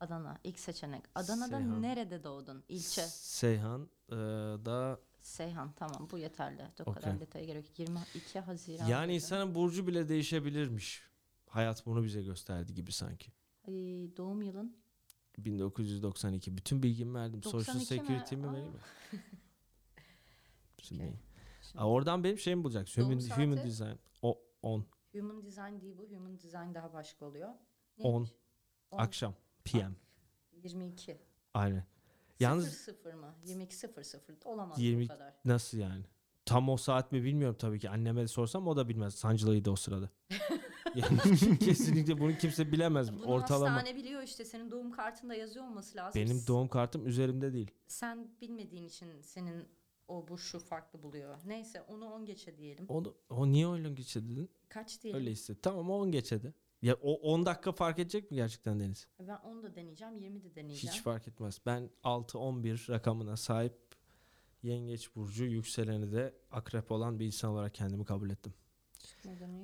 Adana ilk seçenek. Adana'da Seyhan. nerede doğdun? İlçe. Seyhan e, da Seyhan tamam bu yeterli. O kadar detaya gerek. yok. 22 Haziran. yani dedin. insanın burcu bile değişebilirmiş. Hayat bunu bize gösterdi gibi sanki. Ay, doğum yılın. 1992. Bütün bilgimi verdim. Social 92 mi? Vereyim mi? Şimdi. Aa, oradan benim şeyim bulacak. Human, saati? human design. O 10. Human design değil bu. Human design daha başka oluyor. On. Neymiş? On. Akşam. PM. 22. Aynen. Yalnız 00 mı? 22.00 olamaz 20 bu kadar. nasıl yani? Tam o saat mi bilmiyorum tabii ki. Anneme de sorsam o da bilmez. Sancılıydı o sırada. yani kesinlikle bunu kimse bilemez. Bunu Ortalama. hastane biliyor işte. Senin doğum kartında yazıyor olması lazım. Benim doğum kartım üzerimde değil. Sen bilmediğin için senin o burcu farklı buluyor. Neyse onu 10 geçe diyelim. Onu, o niye öyle geçe dedin? Kaç diyelim? Öyle hisset. Tamam o 10 geçedi. Ya o 10 dakika fark edecek mi gerçekten Deniz? Ben 10 da deneyeceğim, 20 de deneyeceğim. Hiç fark etmez. Ben 6-11 rakamına sahip yengeç burcu yükseleni de akrep olan bir insan olarak kendimi kabul ettim.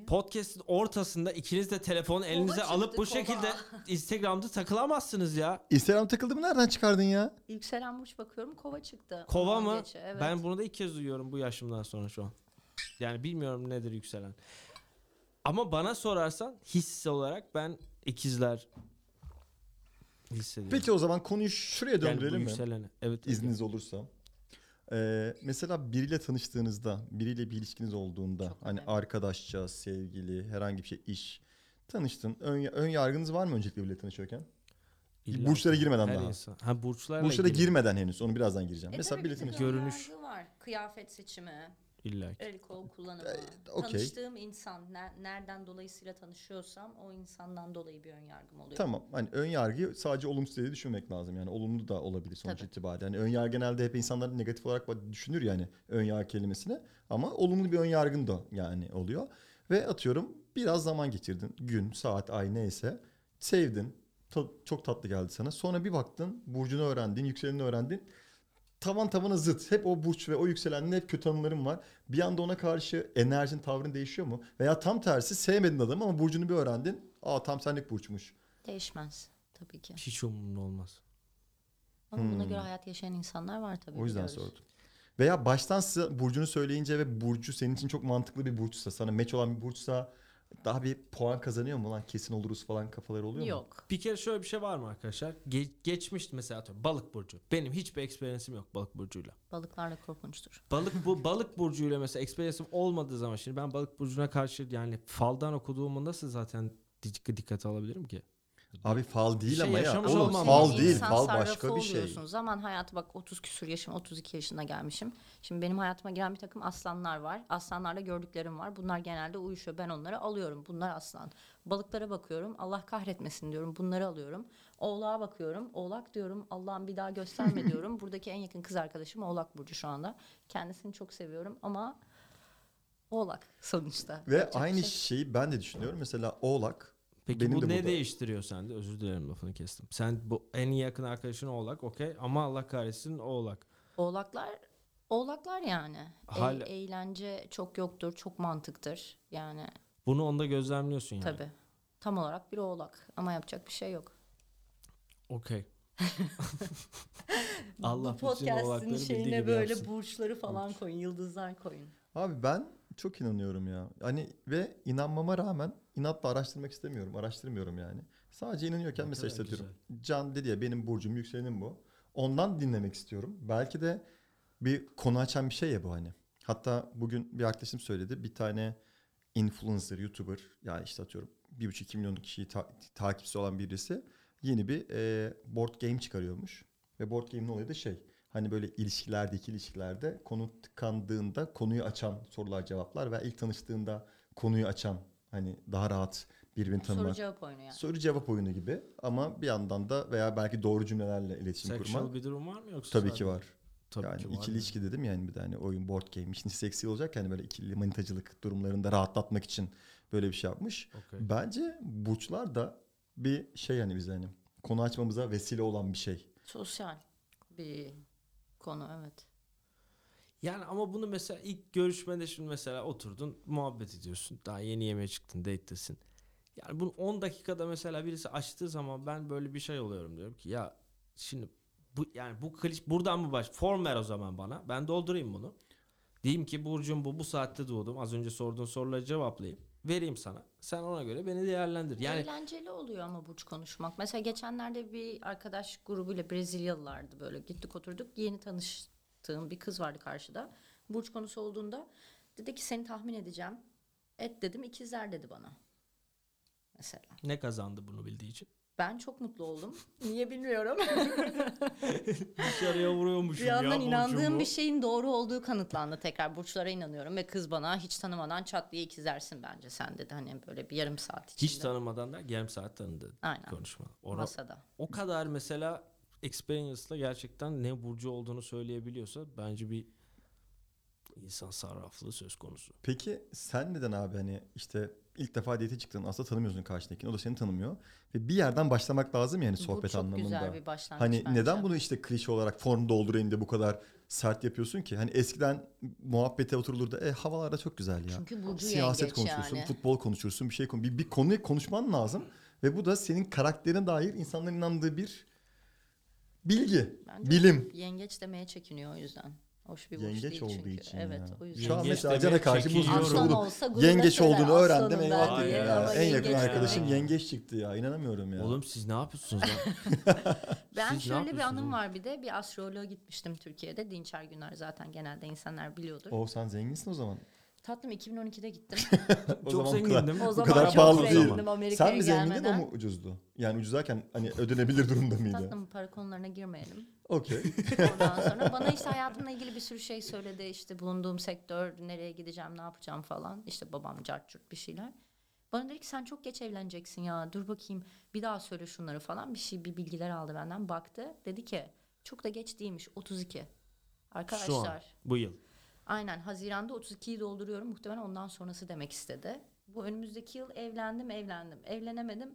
Podcast'in ortasında ikiniz de telefonu elinize çıktı, alıp bu kova. şekilde Instagram'da takılamazsınız ya. Instagram takıldı mı nereden çıkardın ya? Yükselen burç bakıyorum kova çıktı. Kova Ondan mı? geçe, Evet. Ben bunu da ilk kez duyuyorum bu yaşımdan sonra şu an. Yani bilmiyorum nedir yükselen. Ama bana sorarsan hisse olarak ben ikizler hissediyorum. Peki o zaman konuyu şuraya Yani bu döndürelim mi? yükseleni. Evet. İzniniz olursa. Ee, mesela biriyle tanıştığınızda, biriyle bir ilişkiniz olduğunda, Çok hani önemli. arkadaşça, sevgili, herhangi bir şey, iş, tanıştın. Ön, ön yargınız var mı öncelikle biriyle tanışıyorken? İlla burçlara ki. girmeden Her daha. insan. Ha burçlarla Burçlara ilgili. girmeden henüz. Onu birazdan gireceğim. E mesela tabii biriyle ki de tanışıyorsun. ön Görünüş. var. Kıyafet seçimi, İlla ki. el kol kullanımı. E, okey. Tanıştığım insan ner- nereden dolayısıyla tanışıyorsam o insandan dolayı bir ön yargım oluyor. Tamam. Hani ön yargıyı sadece olumsuz diye düşünmek lazım. Yani olumlu da olabilir sonuç Tabii. itibariyle. Yani ön yargı genelde hep insanlar negatif olarak düşünür yani ön yargı kelimesini. Ama olumlu bir ön yargın da yani oluyor. Ve atıyorum biraz zaman geçirdin. Gün, saat, ay neyse. Sevdin. Ta- çok tatlı geldi sana. Sonra bir baktın. Burcunu öğrendin. Yükselenini öğrendin. Tavan tavana zıt. Hep o burç ve o yükselenin hep kötü anıların var. Bir anda ona karşı enerjin, tavrın değişiyor mu? Veya tam tersi sevmedin adamı ama burcunu bir öğrendin. Aa tam senlik burçmuş. Değişmez tabii ki. Hiç umurumda olmaz. Ama buna Hmm. göre hayat yaşayan insanlar var tabii. O yüzden biliyoruz. sordum. Veya baştan size burcunu söyleyince ve burcu senin için çok mantıklı bir burçsa, sana meç olan bir burçsa daha bir puan kazanıyor mu lan kesin oluruz falan kafaları oluyor mu? Yok. Bir kere şöyle bir şey var mı arkadaşlar? Ge- geçmişti mesela atıyorum balık burcu. Benim hiçbir experience'im yok balık burcuyla. Balıklar da korkunçtur. Balık bu balık burcuyla mesela experience'im olmadığı zaman şimdi ben balık burcuna karşı yani faldan okuduğumu nasıl zaten dik- dikkate alabilirim ki? Abi fal değil şey ama ya. Oğlum olmam fal değil, İnsan fal başka bir şey. Zaman hayatı bak 30 küsur yaşım 32 yaşına gelmişim. Şimdi benim hayatıma giren bir takım aslanlar var. Aslanlarla gördüklerim var. Bunlar genelde uyuşuyor. Ben onları alıyorum. Bunlar aslan. Balıklara bakıyorum. Allah kahretmesin diyorum. Bunları alıyorum. Oğlağa bakıyorum. Oğlak diyorum. Allah'ım bir daha gösterme diyorum. Buradaki en yakın kız arkadaşım Oğlak Burcu şu anda. Kendisini çok seviyorum ama Oğlak sonuçta. Ve aynı şey- şeyi ben de düşünüyorum. Mesela Oğlak Peki Benim bu de ne burada. değiştiriyor sende? Özür dilerim lafını kestim. Sen bu en yakın arkadaşın oğlak okey ama Allah kahretsin oğlak. Oğlaklar Oğlaklar yani. E- Hala- eğlence çok yoktur, çok mantıktır. Yani Bunu onda gözlemliyorsun yani. tabii. Tam olarak bir oğlak ama yapacak bir şey yok. Okey. Allah Bu podcast'in şeyine böyle yapsın. burçları falan koyun, yıldızlar koyun. Abi ben çok inanıyorum ya. Hani ve inanmama rağmen inatla araştırmak istemiyorum. Araştırmıyorum yani. Sadece inanıyorken işte diyorum. Can dedi ya benim burcum yükselenim bu. Ondan dinlemek istiyorum. Belki de bir konu açan bir şey ya bu hani. Hatta bugün bir arkadaşım söyledi. Bir tane influencer, YouTuber yani işte atıyorum bir buçuk iki milyon kişiyi ta- takipçisi olan birisi yeni bir e, board game çıkarıyormuş. Ve board game'in olayı da şey hani böyle ilişkilerde, ikili ilişkilerde konu tıkandığında konuyu açan sorular cevaplar ve ilk tanıştığında konuyu açan hani daha rahat birbirini Soru tanımak. cevap oyunu yani. Soru cevap oyunu gibi ama bir yandan da veya belki doğru cümlelerle iletişim Sexual kurmak. bir durum var mı yoksa? Tabii sadece- ki var. Tabii yani ki var. ikili ilişki dedim yani bir de hani oyun board game. Şimdi seksi olacak yani böyle ikili manitacılık durumlarında rahatlatmak için böyle bir şey yapmış. Okey. Bence burçlar da bir şey yani bize hani konu açmamıza vesile olan bir şey. Sosyal bir konu evet. Yani ama bunu mesela ilk görüşmede şimdi mesela oturdun muhabbet ediyorsun. Daha yeni yemeğe çıktın date'tesin. Yani bunu 10 dakikada mesela birisi açtığı zaman ben böyle bir şey oluyorum diyorum ki ya şimdi bu yani bu kliş buradan mı baş form ver o zaman bana. Ben doldurayım bunu. Diyeyim ki Burcu'm bu bu saatte doğdum. Az önce sorduğun soruları cevaplayayım. Vereyim sana. Sen ona göre beni değerlendir. Yani Eğlenceli oluyor ama burç konuşmak. Mesela geçenlerde bir arkadaş grubuyla Brezilyalılardı böyle. Gittik oturduk. Yeni tanıştığım bir kız vardı karşıda. Burç konusu olduğunda dedi ki seni tahmin edeceğim. Et dedim ikizler dedi bana. Mesela. ne kazandı bunu bildiği için? Ben çok mutlu oldum. Niye bilmiyorum. Dışarıya vuruyormuşum bir ya yandan inandığım Burcu'mu. bir şeyin doğru olduğu kanıtlandı. Tekrar burçlara inanıyorum ve kız bana hiç tanımadan çat diye ikizlersin bence sen dedi. Hani böyle bir yarım saat içinde. Hiç tanımadan da yarım saat tanıdı Aynen. konuşma. Ora- Masada. o kadar mesela experience'la gerçekten ne burcu olduğunu söyleyebiliyorsa bence bir insan sarraflığı söz konusu. Peki sen neden abi hani işte ilk defa date'e çıktın. Aslında tanımıyorsun karşındakini. O da seni tanımıyor. Ve bir yerden başlamak lazım yani sohbet Bu çok anlamında. güzel bir başlangıç Hani bence. neden bunu işte klişe olarak form doldurayım da bu kadar sert yapıyorsun ki? Hani eskiden muhabbete oturulur da e, havalar da çok güzel ya. Çünkü Burcu Siyaset yengeç konuşursun, yani. futbol konuşursun, bir şey konu bir, bir konuyu konuşman lazım ve bu da senin karakterine dair insanların inandığı bir bilgi, Bence bilim. Yengeç demeye çekiniyor o yüzden. Hoş bir burç Yengeç değil olduğu çünkü. için evet ya. o yüzden. Şu an Yengeç mesela demeye Can'a karşı çekiniyorum. muzlu Aslan olup olsa gururla yengeç olduğunu öğrendim aslanım eyvah diye Ya. ama En yakın yengeç arkadaşım demek. yengeç çıktı ya inanamıyorum ya. Oğlum siz ne yapıyorsunuz lan? Ben Siz ne şöyle bir yapıyorsunuz anım oğlum? var bir de bir astroloğa gitmiştim Türkiye'de. Dinçer Güner zaten genelde insanlar biliyordur. O sen zenginsin o zaman. Tatlım 2012'de gittim. O Çok zaman bu kadar- zengindim. o zaman kadar çok pahalı değil. zengindim Amerika'ya Sen mi zengindin o mu ucuzdu? Yani ucuz derken hani ödenebilir durumda mıydı? Tatlım para konularına girmeyelim. Okey. Ondan sonra bana işte hayatımla ilgili bir sürü şey söyledi. İşte bulunduğum sektör, nereye gideceğim, ne yapacağım falan. İşte babam cart curt bir şeyler. Bana dedi ki sen çok geç evleneceksin ya. Dur bakayım bir daha söyle şunları falan. Bir şey bir bilgiler aldı benden. Baktı. Dedi ki çok da geç değilmiş 32. Arkadaşlar. Şu an, bu yıl. Aynen Haziran'da 32'yi dolduruyorum. Muhtemelen ondan sonrası demek istedi. Bu önümüzdeki yıl evlendim evlendim. Evlenemedim.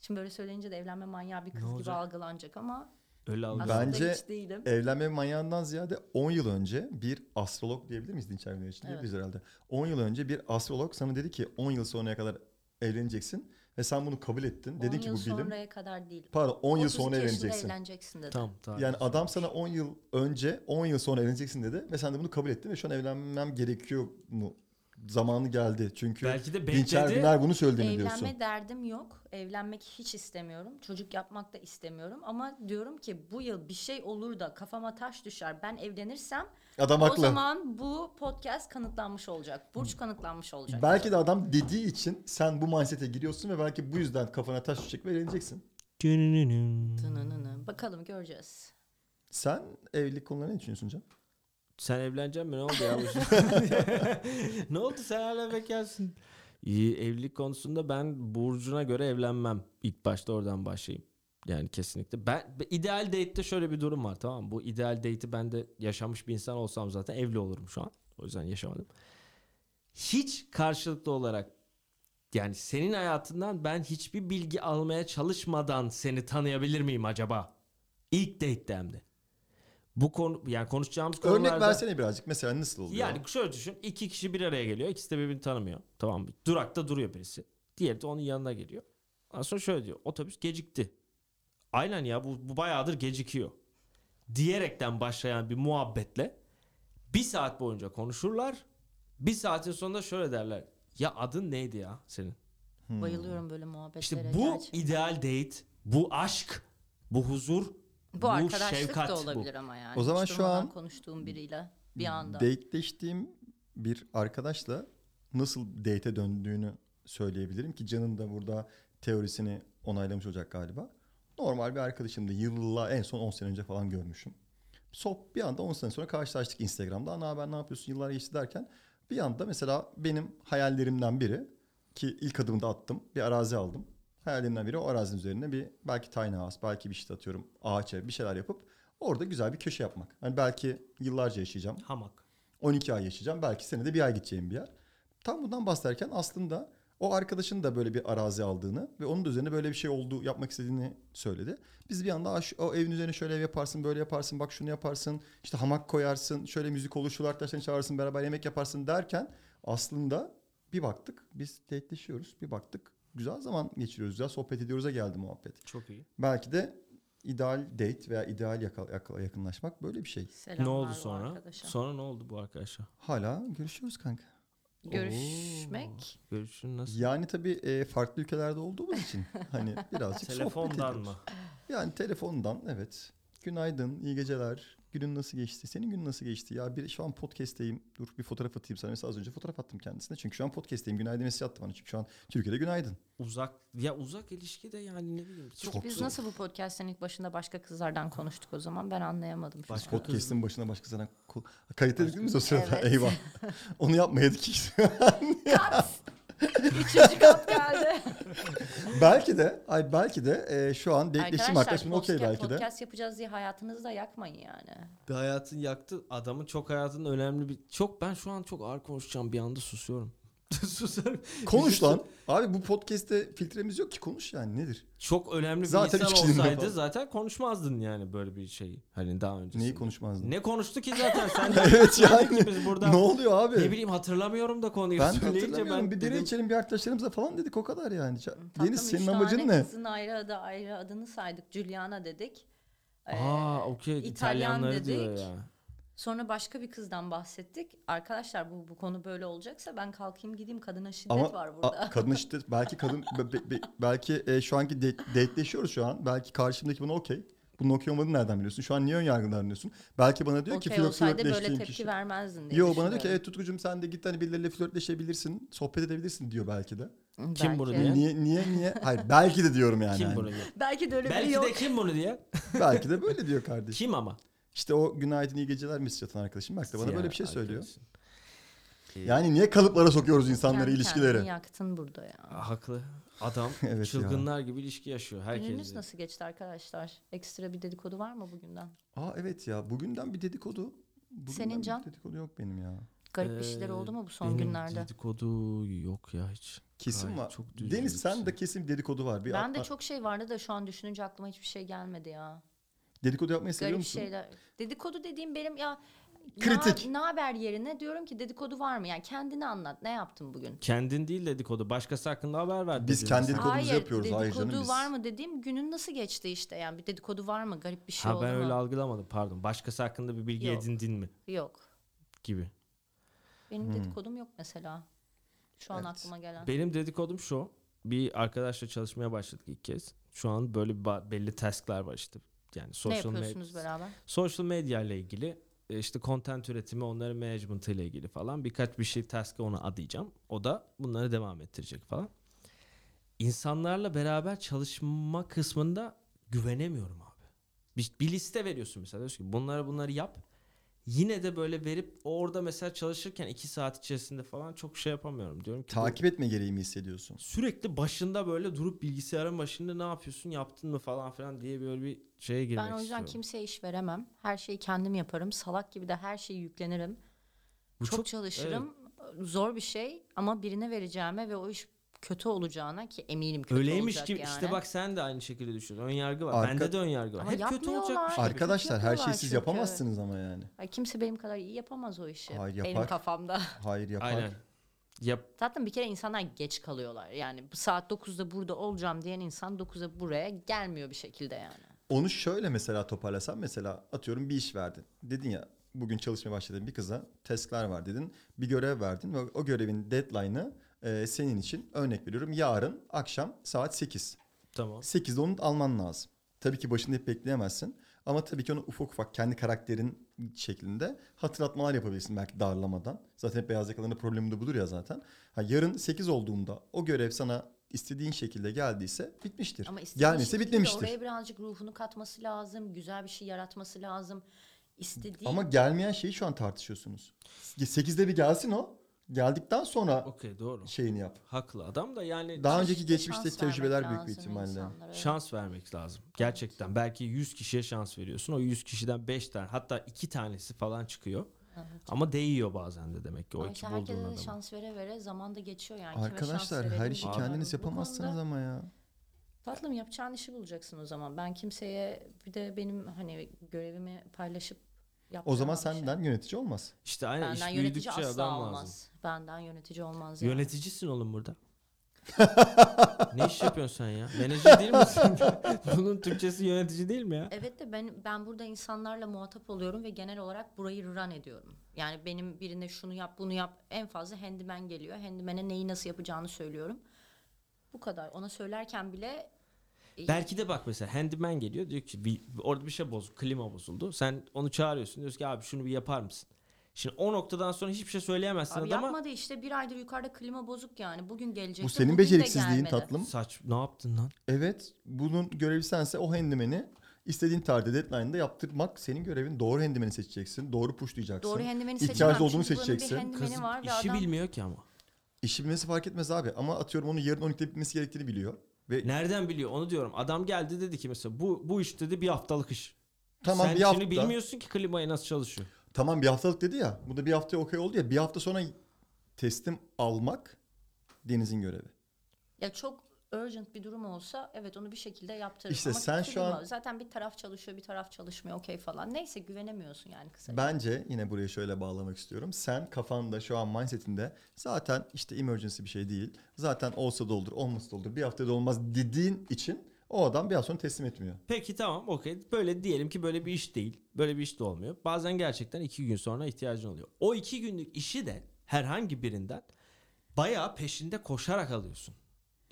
Şimdi böyle söyleyince de evlenme manyağı bir kız gibi algılanacak ama Öyle algı. aslında Bence hiç değilim. Evlenme manyağından ziyade 10 yıl önce bir astrolog diyebilir miyiz Dinçer Güner için? Diyebiliriz herhalde. 10 yıl önce bir astrolog sana dedi ki 10 yıl sonraya kadar evleneceksin ve sen bunu kabul ettin. 10 Dedin ki yıl bu bilim. sonraya kadar değil. Pardon 10 yıl 32 sonra evleneceksin. evleneceksin dedi. Tamam tamam. Yani adam sana 10 yıl önce 10 yıl sonra evleneceksin dedi ve sen de bunu kabul ettin ve şu an evlenmem gerekiyor mu? Zamanı geldi. Çünkü Belki de Dinçer bekledi. Güner bunu söyledi mi Evlenme diyorsun? derdim yok. Evlenmek hiç istemiyorum. Çocuk yapmak da istemiyorum. Ama diyorum ki bu yıl bir şey olur da kafama taş düşer. Ben evlenirsem Adam o haklı. zaman bu podcast kanıtlanmış olacak. Burç kanıtlanmış olacak. Belki de adam dediği için sen bu mindset'e giriyorsun ve belki bu yüzden kafana taş düşecek ve evleneceksin. Tınınını. Bakalım göreceğiz. Sen evlilik konularına ne düşünüyorsun Can? Sen evleneceksin mi? Ne oldu ya? bu ne oldu sen hala bekarsın? İyi, evlilik konusunda ben Burcu'na göre evlenmem. İlk başta oradan başlayayım. Yani kesinlikle. Ben be- ideal date'te şöyle bir durum var tamam mı? Bu ideal date'i ben de yaşamış bir insan olsam zaten evli olurum şu an. O yüzden yaşamadım. Hiç karşılıklı olarak yani senin hayatından ben hiçbir bilgi almaya çalışmadan seni tanıyabilir miyim acaba? İlk date'te hem de. Bu konu yani konuşacağımız konularda Örnek versene birazcık. Mesela nasıl oluyor? yani şöyle düşün. iki kişi bir araya geliyor. İkisi de birbirini tanımıyor. Tamam mı? Durakta duruyor birisi. Diğeri de onun yanına geliyor. Ondan sonra şöyle diyor. Otobüs gecikti. Aynen ya bu, bu bayağıdır gecikiyor. Diyerekten başlayan bir muhabbetle bir saat boyunca konuşurlar. Bir saatin sonunda şöyle derler. Ya adın neydi ya senin? Hmm. Bayılıyorum böyle muhabbetlere. İşte bu gerçekten. ideal date, bu aşk, bu huzur, bu arkadaşlık şefkat da bu. olabilir ama yani. O zaman Hiç şu an- konuştuğum biriyle bir anda. Dateleştiğim bir arkadaşla nasıl date'e döndüğünü söyleyebilirim ki Can'ın da burada teorisini onaylamış olacak galiba. Normal bir arkadaşımdı. Yılla en son 10 sene önce falan görmüşüm. Sop bir anda 10 sene sonra karşılaştık Instagram'da. Ana haber ne yapıyorsun yıllar geçti derken bir anda mesela benim hayallerimden biri ki ilk adımı da attım. Bir arazi aldım. Hayallerimden biri o arazinin üzerine bir belki tiny house, belki bir işte atıyorum ağaç ev bir şeyler yapıp orada güzel bir köşe yapmak. Hani belki yıllarca yaşayacağım. hamak. 12 ay yaşayacağım. Belki senede bir ay gideceğim bir yer. Tam bundan bahsederken aslında o arkadaşın da böyle bir arazi aldığını ve onun da üzerine böyle bir şey olduğu yapmak istediğini söyledi. Biz bir anda "Aa, şu- o evin üzerine şöyle ev yaparsın, böyle yaparsın, bak şunu yaparsın, işte hamak koyarsın, şöyle müzik olur, şu arkadaşlarını çağırırsın, beraber yemek yaparsın derken aslında bir baktık biz dateleşiyoruz. Bir baktık güzel zaman geçiriyoruz, güzel sohbet ediyoruz'a geldi muhabbet. Çok iyi. Belki de ideal date veya ideal yakınlaşmak böyle bir şey. Selamlar ne oldu sonra? arkadaşa. Sonra ne oldu bu arkadaşa? Hala görüşüyoruz kanka. Görüşmek. Görüşün nasıl? Yani tabii e, farklı ülkelerde olduğumuz için hani birazcık Telefondan mı? Yani telefondan evet. Günaydın, iyi geceler. Günün nasıl geçti? Senin günün nasıl geçti? Ya bir şu an podcast'teyim. Dur bir fotoğraf atayım sana. Mesela az önce fotoğraf attım kendisine. Çünkü şu an podcast'teyim. Günaydın mesaj attı bana. Çünkü şu an Türkiye'de günaydın. Uzak ya uzak ilişki de yani ne bileyim. Çok biz zor. nasıl bu podcast'in ilk başında başka kızlardan konuştuk o zaman? Ben anlayamadım. Başka Podcast'in başına başkasına ko- kayıt değil mi o sırada? Evet. Eyvah. Onu yapmayaydık hiç. Üçüncü kat geldi. belki de, ay belki de e, şu an denkleşim arkadaşımın okey podcast, belki de. podcast yapacağız diye hayatınızı da yakmayın yani. Bir hayatın yaktı. Adamın çok hayatının önemli bir... Çok ben şu an çok ağır konuşacağım bir anda susuyorum. Susarım. Konuş lan. Abi bu podcast'te filtremiz yok ki konuş yani nedir? Çok önemli bir Zaten insan olsaydı kapalı. zaten konuşmazdın yani böyle bir şeyi. Hani daha öncesinde. Neyi konuşmazdın? Ne konuştu ki zaten sen? Evet yani. Biz burada Ne oluyor abi? ne bileyim hatırlamıyorum da konuyu ben hatırlamıyorum. bir bira dedim, içelim bir arkadaşlarımıza falan dedik o kadar yani. Tatlım, Deniz senin amacın ne? Kızın ayrı adı ayrı adını saydık. Juliana dedik. Ee, Aa okey İtalyan diyor dedik. ya. Sonra başka bir kızdan bahsettik. Arkadaşlar bu bu konu böyle olacaksa ben kalkayım gideyim kadına şiddet Ama var a- burada. kadın işte belki kadın be- be- be- belki e, şu anki de- date'leşiyoruz şu an. Belki karşımdaki buna okey. Bunun okey olmadığını nereden biliyorsun? Şu an niye ön yargıdan anlıyorsun? Belki bana diyor ki Okey flört olsaydı böyle flörtleştiğim tepki kişi. vermezdin diye Yo bana diyor ki evet Tutkucuğum sen de git hani birileriyle flörtleşebilirsin, sohbet edebilirsin diyor belki de. Kim bunu Belki. diye? Niye niye niye? Hayır belki de diyorum yani. Kim bunu diyor? Belki de öyle biri Belki yok. de kim bunu diye? belki de böyle diyor kardeşim. Kim ama? İşte o günaydın iyi geceler mesaj atan arkadaşım bak da bana böyle bir şey söylüyor. arkadaşın. Ee, Yani niye kalıplara sokuyoruz insanları, Kendi ilişkileri? kendini yaktın burada ya. haklı. Adam Evet ya. çılgınlar gibi ilişki yaşıyor Gününüz nasıl geçti arkadaşlar? Ekstra bir dedikodu var mı bugünden? Aa evet ya bugünden bir dedikodu. Bugünden Senin bir Can? dedikodu yok benim ya. Garip bir şeyler oldu mu bu son Ee, benim günlerde? dedikodu yok ya hiç. Kesin Gayet var. çok Deniz sen birisi. de kesin bir dedikodu var. Bir Ben de a- çok şey vardı da şu an düşününce aklıma hiçbir şey gelmedi ya. Dedikodu yapmayı seviyor Garip musun? şeyler. Dedikodu dediğim benim ya Kritik. Ne haber yerine diyorum ki dedikodu var mı? Yani kendini anlat. Ne yaptın bugün? Kendin değil dedikodu. Başkası hakkında haber ver. Biz kendi Dedikodumuzu Hayır, yapıyoruz. Hayır dedikodu canım biz. var mı dediğim günün nasıl geçti işte. Yani bir dedikodu var mı? Garip bir şey Ha oldu ben mu? öyle algılamadım pardon. Başkası hakkında bir bilgi Yok. edindin mi Yok. gibi. Benim Hmm. dedikodum yok mesela. Şu an Evet. aklıma gelen. Benim dedikodum şu. Bir arkadaşla çalışmaya başladık ilk kez. Şu an böyle belli task'lar var işte. Yani ne social yapıyorsunuz med- beraber? social medya ile ilgili e, işte content üretimi, onların management ile ilgili falan birkaç bir şey task'ı ona adayacağım. O da bunları devam ettirecek falan. İnsanlarla beraber çalışma kısmında güvenemiyorum abi. Bir, bir liste veriyorsun mesela diyorsun ki bunları bunları yap. Yine de böyle verip orada mesela çalışırken iki saat içerisinde falan çok şey yapamıyorum. Diyorum ki bu- Takip etme gereği mi hissediyorsun? sürekli başında böyle durup bilgisayarın başında ne yapıyorsun yaptın mı falan filan diye böyle bir şeye girmek Ben o yüzden istiyorum. kimseye iş veremem. Her şeyi kendim yaparım. Salak gibi de her şeyi yüklenirim. Bu çok, çok- çalışırım. Zor bir şey ama birine vereceğime ve o iş kötü olacağına ki eminim kötü Öyleymiş olacak gibi yani. işte bak sen de aynı şekilde düşün. Ön yargı var. Arka- Bende de ön yargı var. Ama Hep kötü yapmıyorlar. olacakmış gibi. Arkadaşlar her şeyi yapıyorlar siz çünkü. yapamazsınız ama yani. Ay, kimse benim kadar iyi yapamaz o işi. Hayır, Benim yapar. kafamda. Hayır yapar. Aynen. Yap. Zaten bir kere insanlar geç kalıyorlar. Yani bu saat 9'da burada olacağım diyen insan 9'a buraya gelmiyor bir şekilde yani. Onu şöyle mesela toparlasam mesela atıyorum bir iş verdin. Dedin ya bugün çalışmaya başladığın bir kıza task'lar var dedin. Bir görev verdin ve o görevin deadline'ı e, senin için örnek veriyorum yarın akşam saat 8. Tamam. 8'de onu alman lazım. Tabii ki başında hep bekleyemezsin. Ama tabii ki onu ufak ufak kendi karakterin şeklinde hatırlatmalar yapabilirsin belki darlamadan. Zaten hep beyaz yakaların problemi de budur ya zaten. Ha, yarın 8 olduğunda o görev sana istediğin şekilde geldiyse bitmiştir. Ama Gelmese şekilde bitmemiştir. Oraya birazcık ruhunu katması lazım. Güzel bir şey yaratması lazım. İstediği Ama gelmeyen şeyi şu an tartışıyorsunuz. 8'de bir gelsin o. Geldikten sonra Okey doğru. şeyini yap. Haklı adam da yani Daha önceki İşte geçmişte şans tecrübeler büyük bir ihtimalle. insanlara. şans vermek lazım. Gerçekten. Belki 100 kişiye şans veriyorsun. O 100 kişiden 5 tane hatta 2 tanesi falan çıkıyor. Evet. Ama değiyor bazen de demek ki o işte herkese bulduğun de adamı. şans vere vere zaman da geçiyor yani. Arkadaşlar her işi Abi. kendiniz Bu yapamazsınız konuda- ama ya. Tatlım yapacağın işi bulacaksın o zaman. Ben kimseye bir de benim hani görevimi paylaşıp O zaman yaptıramam bir şey. senden yönetici olmaz. İşte aynen Benden iş yönetici büyüdükçe asla adam olmaz. lazım. Benden yönetici olmaz yani. Yöneticisin oğlum burada. ne iş yapıyorsun sen ya? Menajer değil misin? Bunun Türkçesi yönetici değil mi ya? Evet de ben ben burada insanlarla muhatap oluyorum ve genel olarak burayı run ediyorum. Yani benim birine şunu yap bunu yap en fazla handyman geliyor. Handyman'e neyi nasıl yapacağını söylüyorum. Bu kadar. Ona söylerken bile Belki de bak mesela handyman geliyor diyor ki bir, orada bir şey bozuldu klima bozuldu. Sen onu çağırıyorsun diyorsun ki abi şunu bir yapar mısın? Şimdi o noktadan sonra hiçbir şey söyleyemezsin Abi adama. yapmadı işte bir aydır yukarıda klima bozuk yani. Bugün gelecekti. Bu senin bugün de beceriksizliğin gelmedi. tatlım. Saç ne yaptın lan? Evet bunun görevi sense o handimeni istediğin tarihte deadline'da yaptırmak senin görevin. Doğru handimeni seçeceksin. Doğru pushlayacaksın. Doğru handimeni İhtiyacı seçemem. olduğunu Çünkü seçeceksin. Bir var ve işi adam bilmiyor ki ama. İşi bilmesi fark etmez abi. Ama atıyorum onu yarın 12'de bitmesi gerektiğini biliyor. Ve Nereden biliyor onu diyorum. Adam geldi dedi ki mesela bu bu iş dedi bir haftalık iş. tamam Sen bir hafta. şimdi bilmiyorsun ki klimayı nasıl çalışıyor. Tamam bir haftalık dedi ya. Bu da bir haftaya okey oldu ya. Bir hafta sonra teslim almak Deniz'in görevi. Ya çok urgent bir durum olsa evet onu bir şekilde yaptırırım. İşte Ama sen şu an-. Zaten bir taraf çalışıyor bir taraf çalışmıyor okey falan. Neyse güvenemiyorsun yani kısaca. Bence yine burayı şöyle bağlamak istiyorum. Sen kafanda şu an mindsetinde zaten işte emergency bir şey değil. Zaten olsa da olur, olmasa da olur. Bir haftada olmaz dediğin için o adam bir hafta sonra teslim etmiyor. Peki tamam okey. Böyle diyelim ki böyle bir iş değil. Böyle bir iş de olmuyor. Bazen gerçekten iki gün sonra ihtiyacın oluyor. O iki günlük işi de herhangi birinden bayağı peşinde koşarak alıyorsun.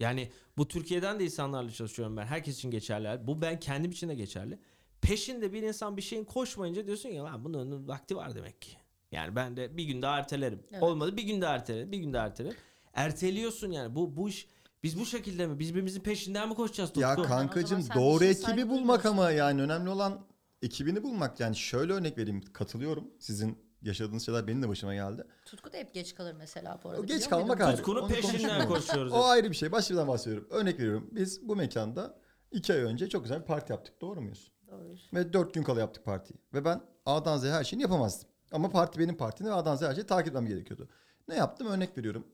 Yani bu Türkiye'den de insanlarla çalışıyorum ben. Herkes için geçerli. Bu ben kendim için de geçerli. Peşinde bir insan bir şeyin koşmayınca diyorsun ya lan bunun vakti var demek ki. Yani ben de bir gün daha ertelerim. Evet. Olmadı bir gün daha ertelerim. Bir gün daha ertelerim. Erteliyorsun yani. Bu bu iş biz bu şekilde mi? Biz birbirimizin peşinden mi koşacağız? Ya Tutku? kankacığım sen bir doğru şeye ekibi bulmak ama yani önemli olan ekibini bulmak. Yani şöyle örnek vereyim katılıyorum. Sizin yaşadığınız şeyler benim de başıma geldi. Tutku da hep geç kalır mesela bu arada. O geç kalmak ayrı. Tutkunun Onu peşinden koşuyoruz. O ayrı bir şey. Başka birden bahsediyorum. Örnek veriyorum. Biz bu mekanda iki ay önce çok güzel bir parti yaptık. Doğru muyuz? Doğruyuz. Ve dört gün kala yaptık partiyi. Ve ben A'dan Z'ye her şeyini yapamazdım. Ama parti benim partim ve A'dan Z'ye her şeyi takip etmem gerekiyordu. Ne yaptım? Örnek veriyorum.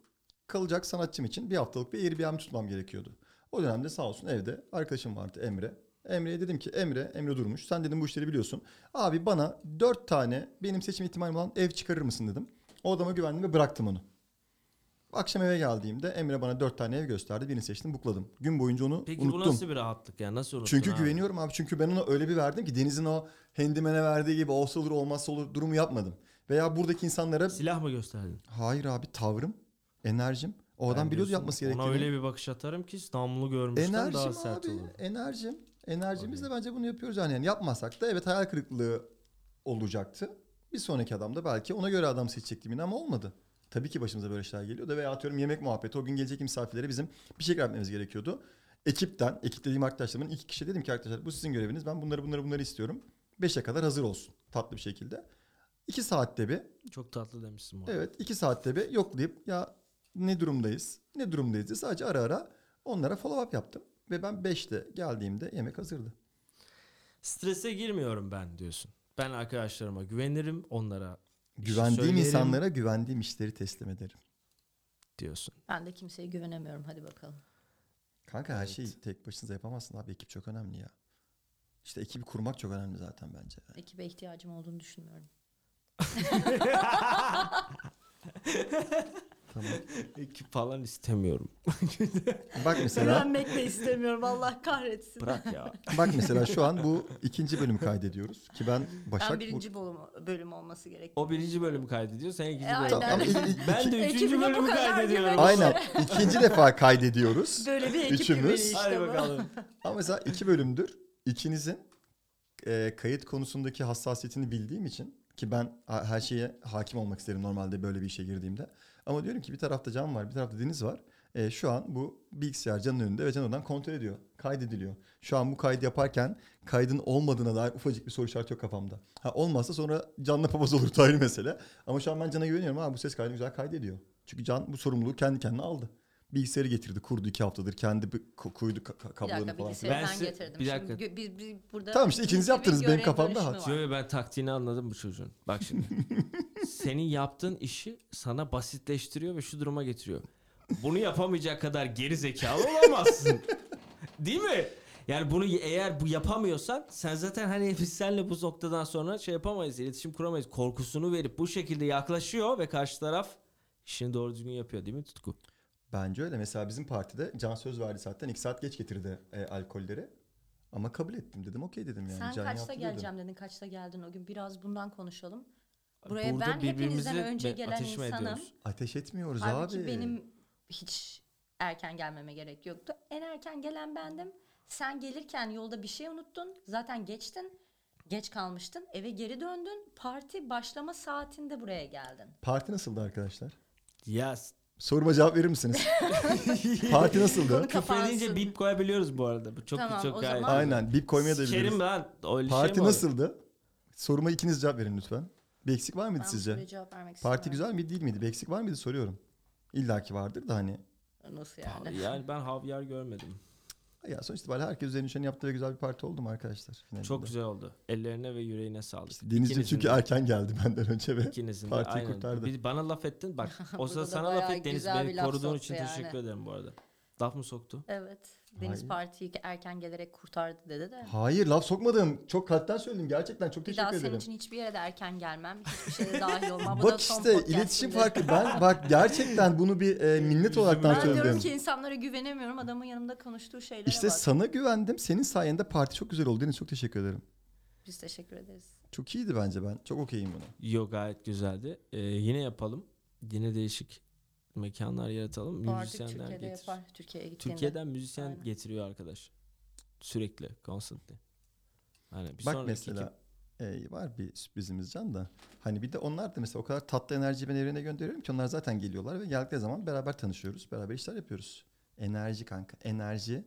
Kalacak sanatçım için bir haftalık bir Airbnb tutmam gerekiyordu. O dönemde sağ olsun evde arkadaşım vardı Emre. Emre'ye dedim ki Emre, Emre Durmuş sen dedim bu işleri biliyorsun. Abi bana dört tane benim seçim ihtimalim olan ev çıkarır mısın dedim. O adama güvendim ve bıraktım onu. Akşam eve geldiğimde Emre bana dört tane ev gösterdi. Birini seçtim bukladım. Gün boyunca onu Peki unuttum. bu nasıl bir rahatlık ya? Nasıl unuttun Çünkü abi? güveniyorum abi. Çünkü ben ona öyle bir verdim ki Deniz'in o Handyman'e verdiği gibi olsa olur olmazsa olur durumu yapmadım. Veya buradaki insanlara Silah mı gösterdin? hayır abi tavrım, enerjim. O adam biliyordu diyorsun, yapması gerektiğini. Ona öyle bir bakış atarım ki namlu görmüşten enerjim daha sert abi, olur. enerjim. Enerjimizle bence bunu yapıyoruz yani. yani. Yapmasak da evet hayal kırıklığı olacaktı. Bir sonraki adam da belki ona göre adam seçecektim yine ama olmadı. Tabii ki başımıza böyle şeyler geliyordu veya atıyorum yemek muhabbeti. O gün gelecek misafirlere bizim bir şey yapmamız gerekiyordu. Ekipten, ekip dediğim arkadaşlarımın iki kişi dedim ki arkadaşlar bu sizin göreviniz. Ben bunları bunları bunları istiyorum. Beşe kadar hazır olsun tatlı bir şekilde. İki saatte bir Çok tatlı demişsin bu. Evet iki saatte bir yoklayıp ya ne durumdayız ne durumdayız diye sadece ara ara onlara follow up yaptım. Ve ben 5'te geldiğimde yemek hazırdı. Strese girmiyorum ben diyorsun. Ben arkadaşlarıma güvenirim onlara şey Güvendiğim insanlara güvendiğim işleri teslim ederim. diyorsun. Ben de kimseye güvenemiyorum hadi bakalım. Kanka her Evet. şeyi tek başınıza yapamazsın abi ekip çok önemli ya. İşte ekibi kurmak çok önemli zaten bence. Ekibe ihtiyacım olduğunu düşünmüyorum. Tamam. Ekip falan istemiyorum. Bak mesela Güvenmek de istemiyorum Allah kahretsin. Bırak ya. bak mesela şu an bu ikinci bölümü kaydediyoruz ki ben Başak ben birinci bölüm, bölüm olması gerekiyor. O birinci bölümü kaydediyor. Sen ikinci E, bölümü il- Ben de üçüncü bölümü kaydediyorum. Aynen ikinci defa kaydediyoruz. Böyle bir ekip Üçümüz. işte Hadi bakalım. Ama mesela iki bölümdür ikinizin e, kayıt konusundaki hassasiyetini bildiğim için ki ben her şeye hakim olmak isterim normalde böyle bir işe girdiğimde. Ama diyorum ki bir tarafta Can var, bir tarafta Deniz var. E, şu an bu bilgisayar Can'ın önünde ve Can oradan kontrol ediyor. Kaydediliyor. Şu an bu kaydı yaparken kaydın olmadığına dair ufacık bir soru işareti yok kafamda. Ha olmazsa sonra Can'la papaz olur ayrı mesele. Ama şu an ben Can'a güveniyorum. Ha bu ses kaydı güzel kaydediyor. Çünkü Can bu sorumluluğu kendi kendine aldı. Bilgisayarı getirdi, kurdu iki haftadır. Kendi bir ko- koydu ka- ka- Bir kablolarını dakika falan. bilgisayarı Ben size- getirdim. bir dakika. Şimdi biz, biz burada Tamam işte ikiniz bir yaptınız, benim kafamda bölüşümü hat. var. Yo, yo, ben taktiğini anladım bu çocuğun. Bak şimdi. Senin yaptığın işi sana basitleştiriyor ve şu duruma getiriyor. Bunu yapamayacak kadar geri zekalı olamazsın. Değil mi? Yani bunu eğer bu yapamıyorsan sen zaten hani biz seninle bu noktadan sonra şey yapamayız, iletişim kuramayız. Korkusunu verip bu şekilde yaklaşıyor ve karşı taraf işini doğru düzgün yapıyor değil mi Tutku? Bence öyle. Mesela bizim partide Can söz verdi zaten. iki saat geç getirdi e, alkolleri. Ama kabul ettim dedim. Okey dedim yani. Sen Can kaçta yaptı geleceğim dedin, kaçta geldin o gün? Biraz bundan konuşalım. Buraya Burada ben hepinizden birbirimizi önce be- gelen ateş mi insanım. ediyoruz? Ateş etmiyoruz Halbuki abi. benim hiç erken gelmeme gerek yoktu. En erken gelen bendim. Sen gelirken yolda bir şey unuttun. Zaten geçtin. Geç kalmıştın. Eve geri döndün. Parti başlama saatinde buraya geldin. Parti nasıldı arkadaşlar? Ya Soruma cevap verir misiniz? Parti nasıldı? Küfür kapansın. edince bip koyabiliyoruz bu arada. Bu çok Tamam, çok gayet. zaman- Aynen. Bip koymaya da biliriz. Lan. Öyle şey Parti mi olur? nasıldı? Soruma ikiniz cevap verin lütfen. Bir eksik var mıydı Ben bu sizce? soruya cevap vermek Parti istemiyorum. güzel miydi değil miydi? Bir eksik var mıydı soruyorum. İlla ki vardır da hani. Nasıl yani? Yani ben havyar görmedim. Ya sonuç itibariyle herkes üzerine düşeni yaptığı güzel bir parti oldu mu arkadaşlar? Finalinde. Çok güzel oldu. Ellerine ve yüreğine sağlık. İşte İkinizin çünkü de. erken geldi benden önce ve İkinizin de partiyi aynen. kurtardı. Bir- bana laf ettin bak. o sana laf et Deniz. Beni koruduğun için yani. teşekkür ederim bu arada. Laf mı soktu? Evet. Deniz Hayır. Parti'yi erken gelerek kurtardı dedi de. Hayır laf sokmadım. Çok kalpten söyledim. Gerçekten çok Bir teşekkür daha senin ederim. için hiçbir yere de erken gelmem. Hiçbir şeye de dahil olmam. Bu da Bak son işte iletişim farkı. Ben bak gerçekten bunu bir e, minnet olarak Ben söyledim. diyorum ki insanlara güvenemiyorum. Adamın yanımda konuştuğu şeylere İşte bak. sana güvendim. Senin sayende parti çok güzel oldu. Deniz çok teşekkür ederim. Biz teşekkür ederiz. Çok iyiydi bence ben. Çok okeyim buna. Yo gayet güzeldi. Ee, yine yapalım. Yine değişik mekanlar yaratalım. Bu artık Müzisyenler Türkiye'de getir. yapar. Türkiye'ye gittiğinde. Türkiye'den müzisyen Aynen. getiriyor arkadaş. Sürekli, constantly. Hani bir Bak sonraki mesela e, var bir sürprizimiz Can da. Hani bir de onlar da mesela o kadar tatlı enerjiyi ben evrene gönderiyorum ki onlar zaten geliyorlar ve geldikleri zaman beraber tanışıyoruz. Beraber işler yapıyoruz. Enerji kanka. Enerji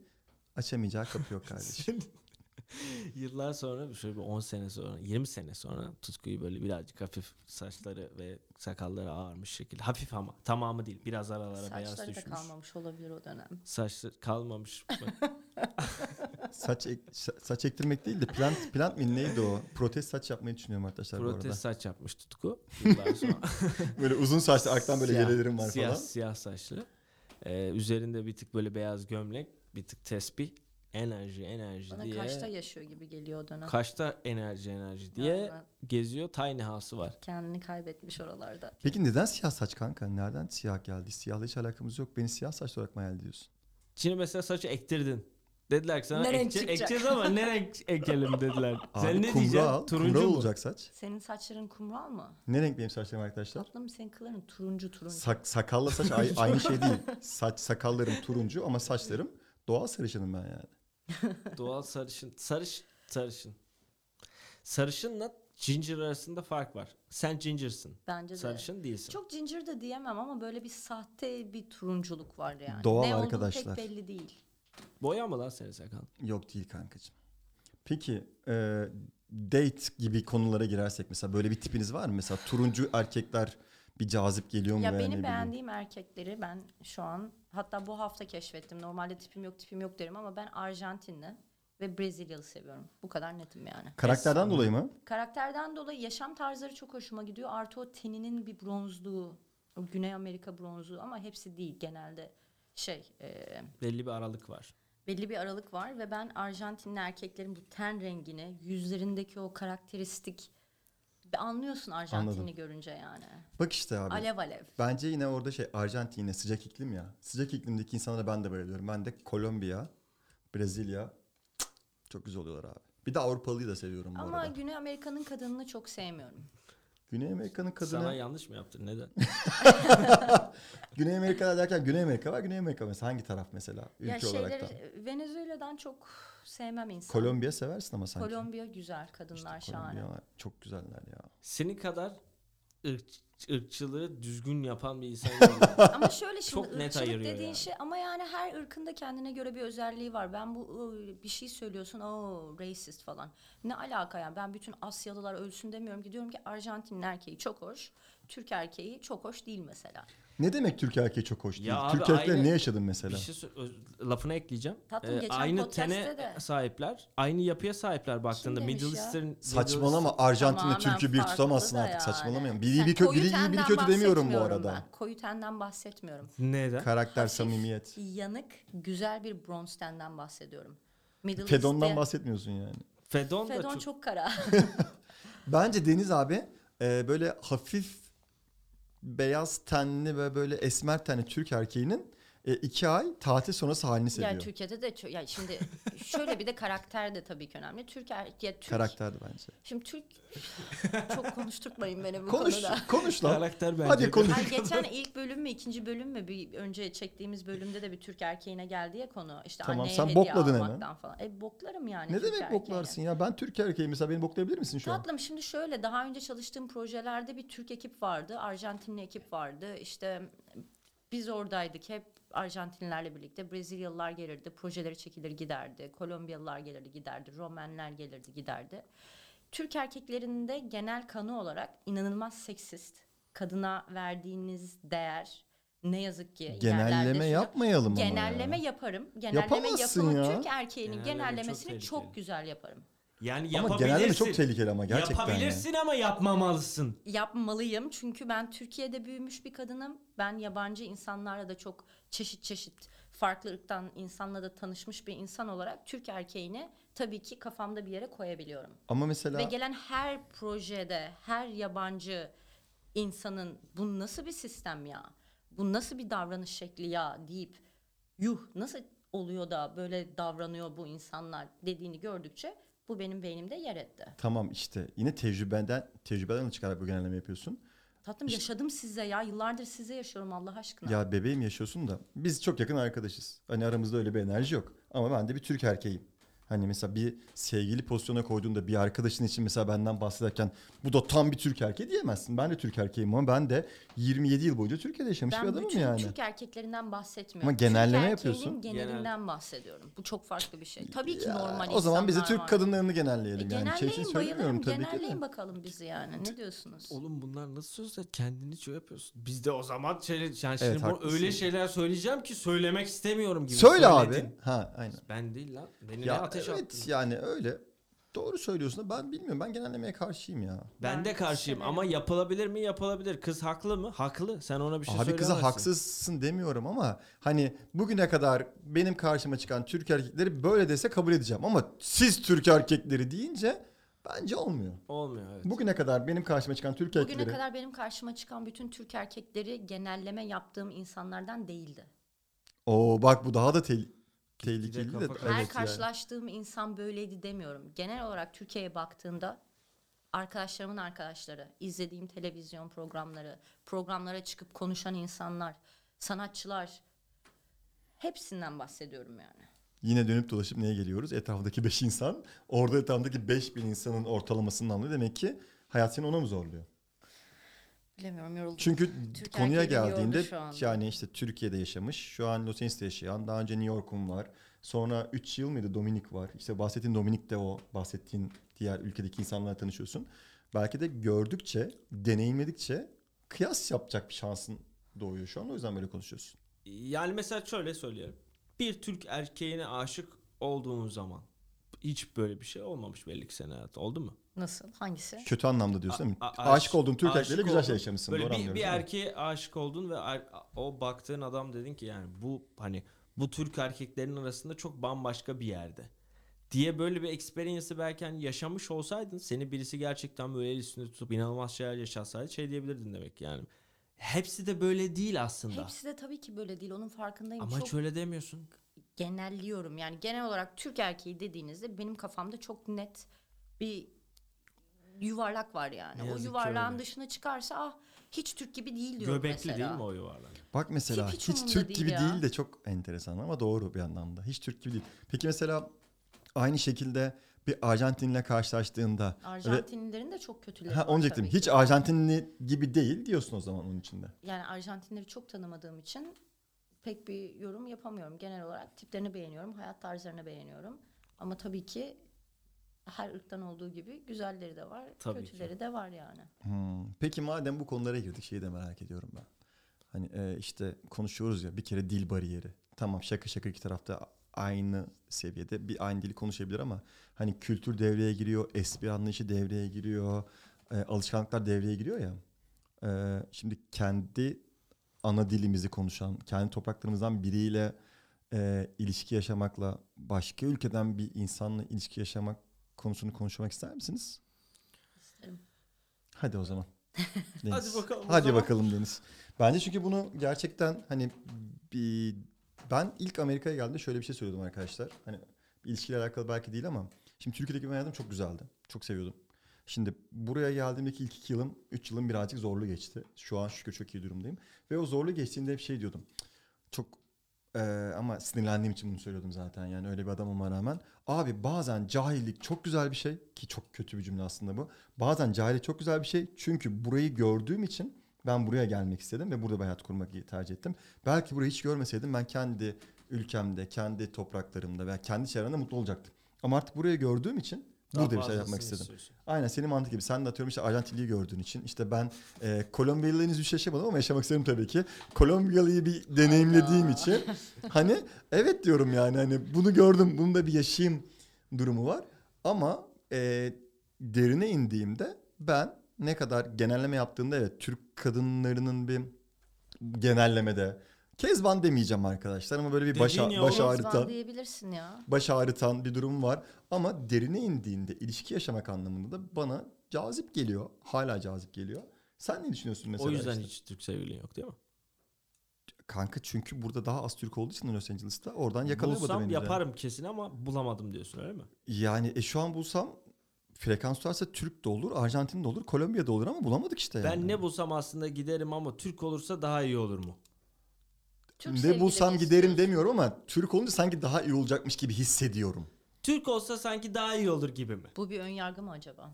açamayacağı kapı yok kardeşim. Yıllar sonra şöyle bir 10 sene sonra 20 sene sonra Tutku'yu böyle birazcık hafif saçları ve sakalları ağarmış şekilde hafif ama tamamı değil biraz aralara beyaz Saçları da düşmüş. kalmamış olabilir o dönem. Saçları kalmamış. saç ek- sa- saç ektirmek değil de plant plant mi neydi o? Protez saç yapmayı düşünüyorum arkadaşlar bu arada. Protez saç yapmış Tutku yıllar sonra. Böyle uzun saçlı arktan böyle Siyah- yelelerim var siyah, falan. Siyah saçlı. Ee, üzerinde bir tık böyle beyaz gömlek, bir tık tesbih. Enerji, enerji Bana diye. kaçta yaşıyor gibi geliyor o dönem. Kaçta enerji, enerji diye Aynen. geziyor. Tiny House'u var. Kendini kaybetmiş oralarda. Peki neden siyah saç kanka? Nereden siyah geldi? Siyahla hiç alakamız yok. Beni siyah saçlı olarak mı hayal ediyorsun? Şimdi mesela saçı ektirdin. Dediler ki sana Ne renk çıkacak? ekeceğiz ama ne renk ekelim dediler. Abi Sen ne kumral, diyeceksin? Turuncu kumral mu? olacak saç. Senin saçların kumral mı? Ne renk benim saçlarım arkadaşlar? Tatlım senin kılların turuncu turuncu. Sak, sakalla saç ay- aynı şey değil. Saç sakallarım turuncu ama saçlarım doğal sarışınım ben yani. Doğal sarışın. Sarış, sarışın. Sarışınla ginger arasında fark var. Sen ginger'sın. Bence de. Sarışın değilsin. Çok ginger de diyemem ama böyle bir sahte bir turunculuk var yani. Doğal ne olduğu arkadaşlar. pek belli değil. Boya mı lan senin sakal? Yok değil kankacığım. Peki e, date gibi konulara girersek mesela böyle bir tipiniz var mı? Mesela turuncu erkekler bir cazip geliyor mu? Ya veya ne benim beğendiğim erkekleri ben şu an hatta bu hafta keşfettim. Normalde tipim yok tipim yok derim ama ben Arjantinli ve Brezilyalı seviyorum. Bu kadar netim yani. Karakterden Es- dolayı mı? Karakterden dolayı yaşam tarzları çok hoşuma gidiyor. Artı o teninin bir bronzluğu. O Güney Amerika bronzluğu ama hepsi değil genelde şey e, Belli bir aralık var. belli bir aralık var ve ben Arjantinli erkeklerin bu ten rengini, yüzlerindeki o karakteristik anlıyorsun Arjantin'i Anladım. görünce yani. Bak işte abi. Alev alev. Bence yine orada şey Arjantin yine sıcak iklim ya. Sıcak iklimdeki insanlara ben de bayılıyorum. Ben de Kolombiya, Brezilya çok güzel oluyorlar abi. Bir de Avrupalıyı da seviyorum bu Ama arada. Güney Amerika'nın kadınını çok sevmiyorum. Güney Amerika'nın kadını... Sana yanlış mı yaptın? Neden? Güney Amerika derken Güney Amerika var. Güney Amerika mesela hangi taraf mesela ülke ya olarak şeyleri da? Venezuela'dan çok sevmem insan. Kolombiya seversin ama sanki. Kolombiya güzel, kadınlar İşte şahane. Kolombiya çok güzeller ya. Senin kadar ırk, ırkçılığı düzgün yapan bir insan yok. ama şöyle şimdi Çok net ırkçılık dediğin yani. şey ama yani her ırkın da kendine göre bir özelliği var. Ben bu bir şey söylüyorsun o racist falan. Ne alaka yani ben bütün Asyalılar ölsün demiyorum ki diyorum ki Arjantin'in erkeği çok hoş. Türk erkeği çok hoş değil mesela. Ne demek Türk erkeği çok hoş değil? Ya abi Türk erkekler aynı- ne yaşadın mesela? bir şey sö- öz- lafına ekleyeceğim. Tatlım, Ee, geçen aynı podcast'te tene de- sahipler. Aynı yapıya sahipler baktığında. demiş Middle ya? Eastern... Middle Saçmalama Arjantin'le Tamamen Türk'ü bir farklı tutamazsın da artık. yani. Saçmalamayın. Biri, Sen bir kö- koyu biri iyi biri tenden kötü demiyorum bu bahsetmiyorum arada. Ben. Koyu tenden bahsetmiyorum. Neden? Karakter, Hafif, samimiyet. Yanık, güzel bir bronze tenden bahsediyorum. Middle Fedon'dan East'te- bahsetmiyorsun yani. Fedon da Fedon çok... çok, kara. Bence Deniz abi e, böyle hafif beyaz tenli ve böyle esmer tenli Türk erkeğinin e, iki ay tatil sonrası halini seviyor. ya Türkiye'de de ço- ya şimdi şöyle bir de karakter de tabii ki önemli. Türk er, ya Türk Karakterdi bence. Şimdi Türk çok konuşturtmayın beni bu Konuş, konuda. konuş lan. Karakter bence. Hadi konuş. Ay geçen ilk bölüm mü ikinci bölüm mü bir önce çektiğimiz bölümde de bir Türk erkeğine geldi ya konu. İşte Tamam, anneye sen hediye bokladın hemen. almaktan falan. E boklarım yani. Ne Türk demek erkeğine. boklarsın ya? Ben Türk erkeğim mesela beni boklayabilir misin şu an? Tatlım şimdi şöyle daha önce çalıştığım projelerde bir Türk ekip vardı. Arjantinli ekip vardı. İşte biz oradaydık hep Arjantinlilerle birlikte. Brezilyalılar gelirdi. Projeleri çekilir giderdi. Kolombiyalılar gelirdi giderdi. Romenler gelirdi giderdi. Türk erkeklerinde genel kanı olarak inanılmaz seksist. Kadına verdiğiniz değer ne yazık ki Genelleme yapmayalım ama Genelleme ya. yaparım. Genelleme Yapamazsın yapımı ya. Türk erkeğinin Genelleme çok genellemesini tehlikeli. çok güzel yaparım. Yani Ama yapabilirsin. genelleme çok tehlikeli ama gerçekten. Yapabilirsin ama yapmamalısın. Yapmalıyım çünkü ben Türkiye'de büyümüş bir kadınım. Ben yabancı insanlarla da çok çeşit çeşit farklı ırktan insanla da tanışmış bir insan olarak Türk erkeğini tabii ki kafamda bir yere koyabiliyorum. Ama mesela Ve gelen her projede, her yabancı insanın bu nasıl bir sistem ya? Bu nasıl bir davranış şekli ya deyip yuh nasıl oluyor da böyle davranıyor bu insanlar dediğini gördükçe bu benim beynimde yer etti. tamam işte yine tecrübeden tecrübeden çıkarak bu genelleme yapıyorsun. Tatlım İşte- yaşadım size ya. Yıllardır size yaşıyorum Allah aşkına. Ya bebeğim yaşıyorsun da biz çok yakın arkadaşız. Hani aramızda öyle bir enerji yok. Ama ben de bir Türk erkeğim. Hani mesela bir sevgili pozisyona koyduğunda bir arkadaşın için mesela benden bahsederken bu da tam bir Türk erkeği diyemezsin. Ben de Türk erkeğim ama ben de 27 yıl boyunca Türkiye'de yaşamış bir ben adamım bütün yani. Türk erkeklerinden bahsetmiyorum. Ama genelleme Türk yapıyorsun. genelinden bahsediyorum. Bu çok farklı bir şey. Tabii ki Ya, normal o zaman bizi Türk var. kadınlarını E, genelleyelim yani. Şey genelleyin söylemiyorum bayılırım. tabii ki. Genelleyin bakalım bizi yani. Ne diyorsunuz? Oğlum bunlar nasıl sözler? Kendini şey yapıyorsun. Biz de o zaman şey, yani Evet, şimdi bu haklısın. öyle şeyler söyleyeceğim ki söylemek istemiyorum gibi. Söyle Söyledin. abi. Ha aynen. Ben değil lan. Beni ne Ya ateş evet attın. yani öyle. Doğru söylüyorsun da ben bilmiyorum. Ben genellemeye karşıyım ya. Ben Ben de karşıyım ama yapılabilir mi? Yapılabilir. Kız haklı mı? Haklı. Sen ona bir şey Abi kıza söyleyemezsin. haksızsın demiyorum ama hani bugüne kadar benim karşıma çıkan Türk erkekleri böyle dese kabul edeceğim. Ama siz Türk erkekleri deyince bence olmuyor. Olmuyor evet. Bugüne kadar benim karşıma çıkan Türk Bugüne erkekleri... kadar benim karşıma çıkan bütün Türk erkekleri genelleme yaptığım insanlardan değildi. Oo bak bu daha da te- tehlikeli de. Evet Her yani. karşılaştığım insan böyleydi demiyorum. Genel olarak Türkiye'ye baktığımda arkadaşlarımın arkadaşları, izlediğim televizyon programları, programlara çıkıp konuşan insanlar, sanatçılar hepsinden bahsediyorum yani. Yine dönüp dolaşıp neye geliyoruz? Etrafındaki 5 insan. Orada etrafındaki 5000 insanın ortalamasının anlıyor. Demek ki hayat seni ona mı zorluyor? Bilemiyorum yoruldum. Çünkü Türk konuya geldiğinde yani işte Türkiye'de yaşamış, şu an Los Angeles'te yaşayan, daha önce New York'un var. Sonra 3 yıl mıydı Dominik var. İşte bahsettiğin Dominik de o bahsettiğin diğer ülkedeki insanlarla tanışıyorsun. Belki de gördükçe, deneyimledikçe kıyas yapacak bir şansın doğuyor şu an. O yüzden böyle konuşuyorsun. Yani mesela şöyle söyleyelim. Bir Türk erkeğine aşık olduğun zaman hiç böyle bir şey olmamış belli ki senin hayatında. Oldu mu? Nasıl? Hangisi? Kötü anlamda diyorsun değil mi? A- aşık olduğun Türk aşık erkeğiyle güzel şey yaşamışsın. Böyle Doğru bir, bir erkeğe aşık oldun ve er- o baktığın adam dedin ki yani bu hani bu Türk erkeklerin arasında çok bambaşka bir yerde diye böyle bir experience'ı belki hani yaşamış olsaydın seni birisi gerçekten böyle el üstünde tutup inanılmaz şeyler yaşatsaydı şey diyebilirdin demek yani. Hepsi de böyle değil aslında. Hepsi de tabii ki böyle değil. Onun farkındayım. Ama çok hiç öyle demiyorsun. genelliyorum. Yani genel olarak Türk erkeği dediğinizde benim kafamda çok net bir yuvarlak var yani. Ne O yazık ki yuvarlağın öyle. dışına çıkarsa ah hiç Türk gibi değil diyorum Göbekli mesela. değil mi o yuvarlak? Bak mesela Tip hiç, hiç umurumda Türk değil gibi ya. değil de çok enteresan ama doğru bir anlamda. Hiç Türk gibi değil. Peki mesela aynı şekilde bir Arjantinle karşılaştığında Arjantinlilerin de çok kötüleri ha, var onu diyecektim. tabii Hiç ki. Arjantinli gibi değil diyorsun o zaman onun içinde. Yani Arjantinleri çok tanımadığım için pek bir yorum yapamıyorum. Genel olarak tiplerini beğeniyorum, hayat tarzlarını beğeniyorum. Ama tabii ki her ırktan olduğu gibi güzelleri de var, Tabii ki. kötüleri de var yani. Hmm. Peki madem bu konulara girdik şeyi de merak ediyorum ben. Hani e, işte konuşuyoruz ya bir kere dil bariyeri. Tamam şaka şaka iki tarafta aynı seviyede bir aynı dili konuşabilir ama hani kültür devreye giriyor, espri anlayışı devreye giriyor, e, alışkanlıklar devreye giriyor ya. E, şimdi kendi ana dilimizi konuşan, kendi topraklarımızdan biriyle e, ilişki yaşamakla başka ülkeden bir insanla ilişki yaşamak konusunu konuşmak ister misiniz? İsterim. Hadi o zaman. Deniz. Hadi bakalım Hadi zaman. bakalım Deniz. Bence çünkü bunu gerçekten hani bir ben ilk Amerika'ya geldiğimde şöyle bir şey söylüyordum arkadaşlar. Hani ilişkiyle alakalı belki değil ama şimdi Türkiye'deki benim hayatım çok güzeldi. Çok seviyordum. Şimdi buraya geldiğimdeki ilk iki yılım, üç yılım birazcık zorlu geçti. Şu an şükür çok iyi durumdayım. Ve o zorlu geçtiğinde hep şey diyordum. Çok eee, ama sinirlendiğim için bunu söylüyordum zaten. Yani öyle bir adam olmama rağmen. Abi bazen cahillik çok güzel bir şey. Ki çok kötü bir cümle aslında bu. Bazen cahillik çok güzel bir şey. Çünkü burayı gördüğüm için ben buraya gelmek istedim ve burada bir hayat kurmak tercih ettim. Belki burayı hiç görmeseydim ben kendi ülkemde, kendi topraklarımda veya kendi çevremde mutlu olacaktım. Ama artık burayı gördüğüm için Burada bir şey yapmak istedim. istiyorsun. Aynen senin mantık gibi. Sen de atıyorum işte Arjantinli'yi gördüğün için. işte ben e, Kolombiyalı'yla henüz hiç yaşamadım ama yaşamak isterim tabii ki. Kolombiyalı'yı bir deneyimlediğim Allah. için. Hani evet diyorum yani hani bunu gördüm bunu da bir yaşayayım durumu var. Ama e, derine indiğimde ben ne kadar genelleme yaptığımda evet Türk kadınlarının bir genellemede Kezban demeyeceğim arkadaşlar ama böyle bir baş, Dediğin ya baş oğlum. ağrıtan Kezban diyebilirsin ya. baş ağrıtan bir durum var. Ama derine indiğinde ilişki yaşamak anlamında da bana cazip geliyor. Hala cazip geliyor. Sen ne düşünüyorsun mesela? O yüzden işte? hiç Türk sevgilin yok değil mi? Kanka çünkü burada daha az Türk olduğu için Los Angeles'ta oradan yakalıyor Bulsam beni yaparım kesin ama bulamadım diyorsun öyle mi? Yani e, şu an bulsam frekans tutarsa Türk de olur, Arjantin de olur, Kolombiya da olur ama bulamadık işte yani. Ben ne bulsam aslında giderim ama Türk olursa daha iyi olur mu? Türk ne bulsam giderim demiyorum ama Türk olunca sanki daha iyi olacakmış gibi hissediyorum. Türk olsa sanki daha iyi olur gibi mi? Bu bir ön yargı mı acaba?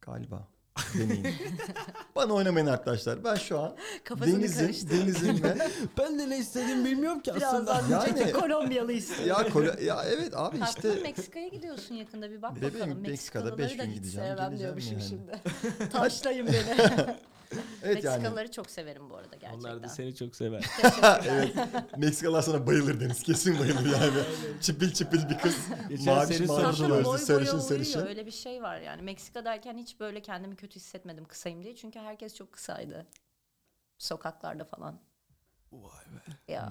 Galiba. Deneyin. Bana oynamayın arkadaşlar. Ben şu an Kafasını denizin, karıştırdı. denizin ve Ben de ne istediğimi bilmiyorum ki Birazdan Yani- diyecek ki Kolombiyalı istiyor. ya Kolo- ya evet abi Haklısın işte Meksika'ya gidiyorsun yakında bir bak Bebeğim, bakalım. Meksika'da Meksikalıları beş da gün hiç gideceğim, sevmem geleceğim diyormuşum yani. şimdi. Taşlayın beni. evet yani Meksikalıları çok severim bu arada gerçekten. Onlar da seni çok sever. evet Meksikalılar sana bayılır Deniz kesin bayılır yani. çipil çipil bir kız. Geçen Maviş seni boy sarışın sarışın. Öyle bir şey var yani. Meksika'dayken hiç böyle kendimi kötü hissetmedim kısayım diye. Çünkü herkes çok kısaydı. Sokaklarda falan. Vay be. Ya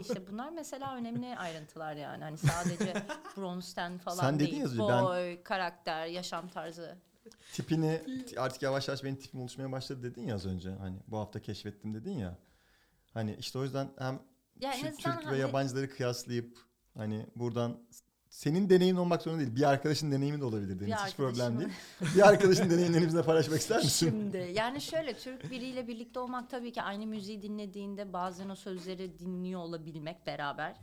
işte bunlar mesela önemli ayrıntılar yani. Hani sadece bronz ten falan Sen dedin değil. ya az önce, ben- Boy, karakter, yaşam tarzı. Tipini artık yavaş yavaş benim tipim oluşmaya başladı dedin ya az önce. Hani bu hafta keşfettim dedin ya. Hani işte o yüzden hem Ya azından Türk ve hani- yabancıları kıyaslayıp hani buradan senin deneyimin olmak zorunda değil. Bir arkadaşın deneyimi de olabilir Deniz. Hiç problem değil. Bir arkadaşın deneyimlerini bizimle paylaşmak ister misin? Şimdi yani şöyle Türk biriyle birlikte olmak tabii ki aynı müziği dinlediğinde bazen o sözleri dinliyor olabilmek beraber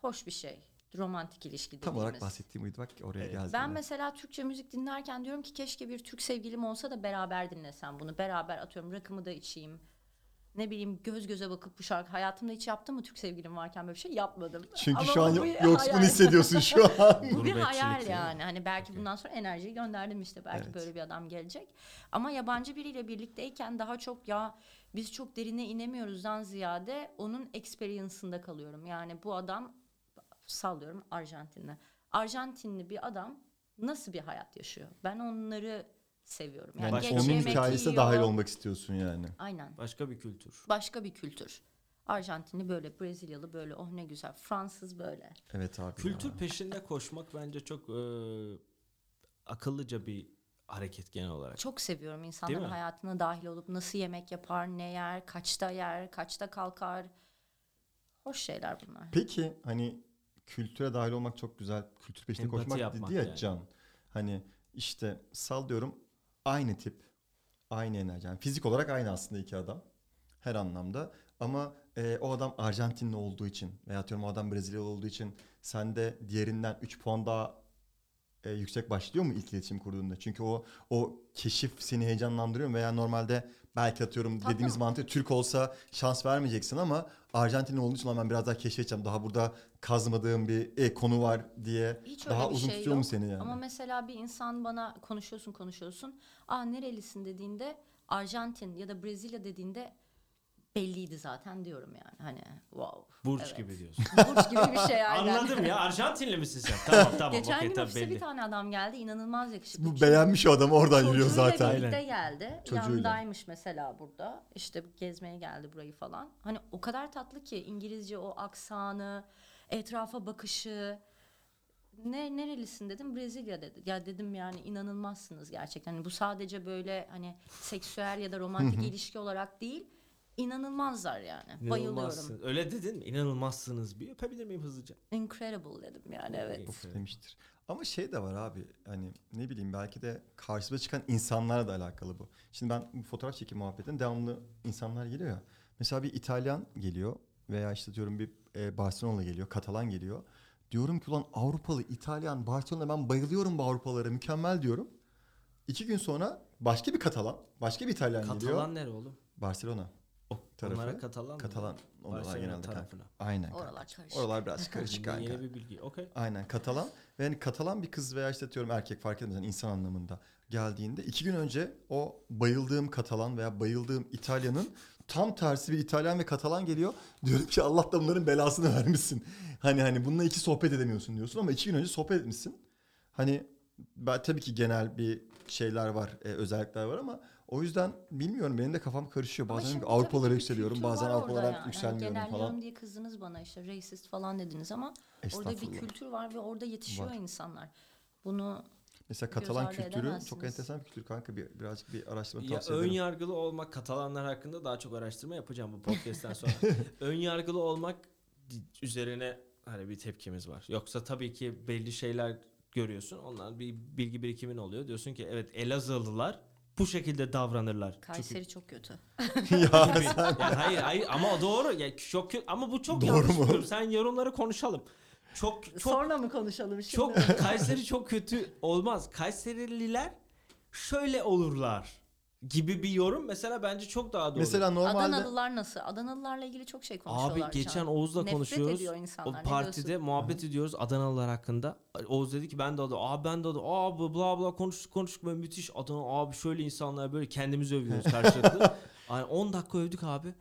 hoş bir şey. Romantik ilişki Tam olarak dediğimiz. bahsettiğim buydu bak oraya Evet. geldi. Ben mesela Türkçe müzik dinlerken diyorum ki keşke bir Türk sevgilim olsa da beraber dinlesem bunu. Beraber atıyorum rakımı da içeyim. Ne bileyim göz göze bakıp bu şarkı hayatımda hiç yaptım mı Türk sevgilim varken böyle bir şey yapmadım. Çünkü Ama şu an yoksun hayal. hissediyorsun şu an. Bu bir hayal yani. Hani belki Okey. bundan sonra enerjiyi gönderdim işte. Belki Evet. böyle bir adam gelecek. Ama yabancı biriyle birlikteyken daha çok ya biz çok derine inemiyoruzdan ziyade onun experience'ında kalıyorum. Yani bu adam sallıyorum Arjantinli. Arjantinli bir adam nasıl bir hayat yaşıyor? Ben onları seviyorum. Yani Yani onun hikayesine yiyor. dahil olmak istiyorsun yani. Aynen. Başka bir kültür. Başka bir kültür. Arjantinli böyle, Brezilyalı böyle, oh ne güzel. Fransız böyle. Evet abi. Kültür ya. peşinde koşmak bence çok e, akıllıca bir hareket genel olarak. Çok seviyorum insanların hayatına dahil olup nasıl yemek yapar, ne yer, kaçta yer, kaçta kalkar. Hoş şeyler bunlar. Peki hani kültüre dahil olmak çok güzel. Kültür peşinde Empati koşmak dedi ya yani. Can. Hani işte sallıyorum aynı tip, aynı enerji. Yani fizik olarak aynı aslında iki adam. Her anlamda. Ama e, o adam Arjantinli olduğu için veya atıyorum o adam Brezilyalı olduğu için sende diğerinden 3 puan daha e, yüksek başlıyor mu ilk iletişim kurduğunda? Çünkü o o keşif seni heyecanlandırıyor mu? veya normalde belki atıyorum Tabii. dediğimiz mantık Türk olsa şans vermeyeceksin ama Arjantinli olduğu için "Lan ben biraz daha keşfedeceğim. Daha burada kazmadığım bir e, konu var diye Hiç öyle daha bir uzun şey tutuyor mu yok. seni yani? Ama mesela bir insan bana konuşuyorsun konuşuyorsun. Aa nerelisin dediğinde Arjantin ya da Brezilya dediğinde belliydi zaten diyorum yani. Hani wow. Burç evet. gibi diyorsun. Burç gibi bir şey aynen. Anladım ya. Arjantinli misin sen? Tamam tamam. Geçen okey, gün tabii ofise belli. bir tane adam geldi inanılmaz yakışıklı. Bu beğenmiş o adam oradan yürüyor Çocuğuyla zaten. birlikte Aynen. geldi. Çocuğuyla. Yanındaymış mesela burada. İşte gezmeye geldi burayı falan. Hani o kadar tatlı ki İngilizce o aksanı, etrafa bakışı. Ne nerelisin dedim Brezilya dedi. Ya dedim yani inanılmazsınız gerçekten. Hani bu sadece böyle hani seksüel ya da romantik ilişki olarak değil. inanılmazlar yani. Bayılıyorum. Öyle dedin mi? İnanılmazsınız. Bir öpebilir miyim hızlıca? Incredible dedim yani evet. Of demiştir. Ama şey de var abi hani ne bileyim belki de karşımıza çıkan insanlarla da alakalı bu. Şimdi ben bu fotoğraf çekim muhabbetinde devamlı insanlar geliyor ya. Mesela bir İtalyan geliyor veya işte diyorum bir e, Barcelona geliyor, Katalan geliyor. Diyorum ki ulan Avrupalı, İtalyan, Barcelona ben bayılıyorum bu Avrupalara mükemmel diyorum. İki gün sonra başka bir Katalan, başka bir İtalyan geliyor. Katalan nere oğlum? Barcelona. O tarafı. Onlara Katalan mı? Katalan Barcelona genelde. kanka. tarafına. Aynen. kanka. Oralar karışık. Oralar biraz karışık Yeni kanka. bir bilgi. Okey. Aynen Katalan. Ve yani Katalan bir kız veya işte diyorum erkek fark etmez yani insan anlamında geldiğinde iki gün önce o bayıldığım Katalan veya bayıldığım İtalya'nın tam tersi bir İtalyan ve Katalan geliyor. Diyorum ki Allah da bunların belasını vermişsin. Hani hani bununla iki sohbet edemiyorsun diyorsun ama iki gün önce sohbet etmişsin. Hani ben tabii ki genel bir şeyler var, e, özellikler var ama o yüzden bilmiyorum benim de kafam karışıyor. Ama Bazen şimdi tabii Avrupalara ki yükseliyorum, kültür bazen var orada Avrupalara yani. Hani yükselmiyorum genelliyorum falan. diye kızdınız bana işte racist falan dediniz ama orada bir Estağfurullah. kültür var ve orada yetişiyor Var. insanlar. Bunu Mesela Katalan kültürü çok enteresan bir kültür kanka. Bir, birazcık bir araştırma Ya tavsiye ön ederim. yargılı olmak Katalanlar hakkında daha çok araştırma yapacağım bu podcast'ten sonra. ön yargılı olmak üzerine hani bir tepkimiz var. Yoksa tabii ki belli şeyler görüyorsun. Onlar bir bilgi birikimin oluyor. Diyorsun ki evet Elazığlılar bu şekilde davranırlar. Kayseri çok kötü. ya Çünkü, sen ya hayır hayır ama doğru. Ya çok kötü ama bu çok Doğru yanlış mu? Sen yorumları konuşalım. Çok çok Sonra mı konuşalım şimdi? çok Kayseri çok kötü olmaz. Kayserililer şöyle olurlar gibi bir yorum mesela bence çok daha doğru. mesela normalde Adanalılar nasıl? Adanalılarla ilgili çok şey konuşuyorlar. Abi şu geçen an. Oğuz'la Nefret konuşuyoruz. ediyor O ne partide diyorsun? muhabbet ediyoruz Adanalılar hakkında. Oğuz dedi ki ben de Adana. Abi ben de Adana. Abi bla bla konuştuk konuştuk böyle müthiş Adana. Abi şöyle insanlar böyle kendimizi övüyoruz karşılıklı. yani 10 dakika övdük abi.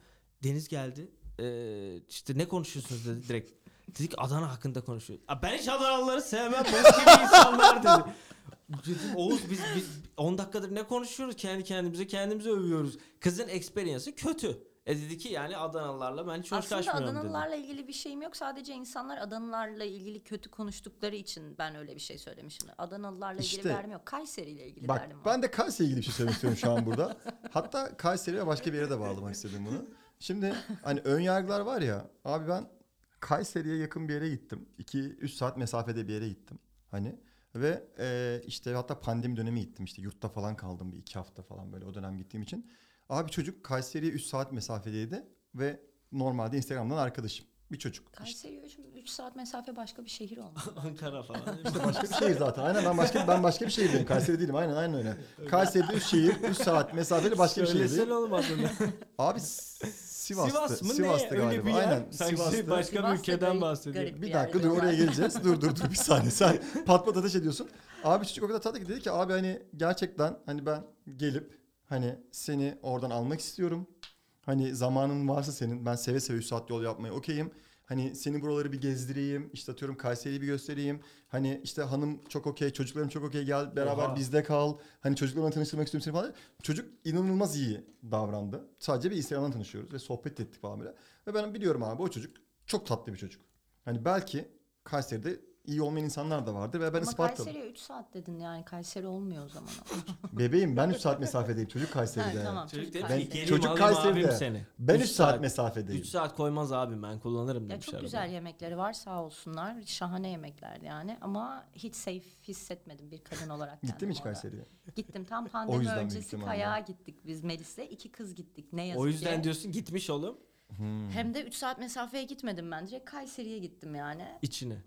Deniz geldi. Ee, işte ne konuşuyorsunuz dedi direkt. Dedik Adana hakkında konuşuyor. "Aa, Ben hiç Adanalıları sevmem. Bok gibi insanlar dedi. Dedim Oğuz biz, biz 10 dakikadır ne konuşuyoruz? Kendi kendimize kendimizi övüyoruz. Kızın experience'ı kötü. E dedi ki yani Adanalılarla ben hiç Aslında kaçmıyorum dedi. Adanalılarla ilgili bir şeyim yok. Sadece insanlar Adanalılarla ilgili kötü konuştukları için ben öyle bir şey söylemişim. Adanalılarla ilgili İşte. derdim yok. Kayseri ile ilgili bak derdim var. ben de Kayseri ilgili bir şey söylemek istiyorum şu an burada. Hatta Kayseri ve başka bir yere de bağlamak istedim bunu. Şimdi hani ön yargılar var ya abi ben Kayseri'ye yakın bir yere gittim. 2-3 saat mesafede bir yere gittim. Hani ve e, işte hatta pandemi dönemi gittim işte yurtta falan kaldım bir iki hafta falan böyle o dönem gittiğim için. Abi çocuk Kayseri'ye 3 saat mesafedeydi ve normalde Instagram'dan arkadaşım. Bir çocuk. İşte, Kayseri'ye 3 saat mesafe başka bir şehir olmalı. Ankara falan. işte başka bir şehir zaten. Aynen ben başka ben başka bir şehirdeyim. Kayseri değilim. Aynen aynen öyle. Kayseri'de 3 şehir, 3 saat mesafeli başka bir şehirdeyim. Söylesene oğlum adını. Abi Sivas'tı. Sivas mı Sivas'tı ne? galiba. Öyle bir yer. Aynen Sanki Sivas'tı. başka bir ülkeden garip- bahsediyor. garip Bir dakika dur oraya geleceğiz. dur dur dur bir saniye. Sen pat pat ateş ediyorsun. Abi çocuk o kadar tatlı ki dedi ki abi hani gerçekten hani ben gelip hani seni oradan almak istiyorum. Hani zamanın varsa senin ben seve seve 3 saat yol yapmaya okeyim. Hani seni buraları bir gezdireyim. işte atıyorum Kayseri'yi bir göstereyim. Hani işte hanım çok okey, çocuklarım çok okey gel beraber Oha. bizde kal. Hani çocuklarımla tanıştırmak istiyorum seni falan. Çocuk inanılmaz iyi davrandı. Sadece bir Instagram'dan tanışıyoruz ve sohbet ettik falan böyle. Ve ben biliyorum abi o çocuk çok tatlı bir çocuk. Hani belki Kayseri'de iyi olmayan insanlar da vardır ve ben Ama Ispartalıyım. Kayseri'ye 3 saat dedin yani Kayseri olmuyor o zaman. Bebeğim ben 3 saat mesafedeyim çocuk ha, Kayseri'de. tamam. Çocuk dedi ki geleyim Çocuk alayım Kayseri'de. seni. Ben Üç 3 saat, saat- mesafedeyim. 3 saat koymaz abim ben kullanırım Ya demiş çok arada. güzel yemekleri var sağ olsunlar. Şahane yemekler yani ama hiç safe hissetmedim bir kadın olarak Gittin mi kendimi hiç orada. Kayseri'ye? Gittim tam pandemi yüzden büyük öncesi ihtimalle. kayağa gittik biz Melis'le. iki kız gittik ne yazık O yüzden ki. diyorsun gitmiş oğlum Hmm. Hem de 3 saat mesafeye gitmedim ben direkt Kayseri'ye gittim yani içine.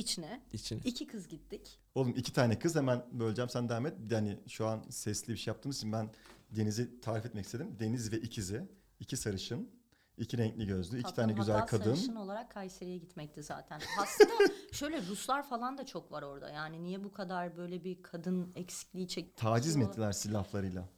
İçine. içine. İki kız gittik. Oğlum iki tane kız hemen böleceğim sen devam et. Yani şu an sesli bir şey yaptığımız için ben Deniz'i tarif etmek istedim. Deniz ve ikizi. iki sarışın. iki renkli gözlü. iki Tatlım, tane güzel kadın. sarışın olarak Kayseri'ye gitmekti zaten. Aslında şöyle Ruslar falan da çok var orada. Yani niye bu kadar böyle bir kadın eksikliği çek Taciz mi ettiler silahlarıyla?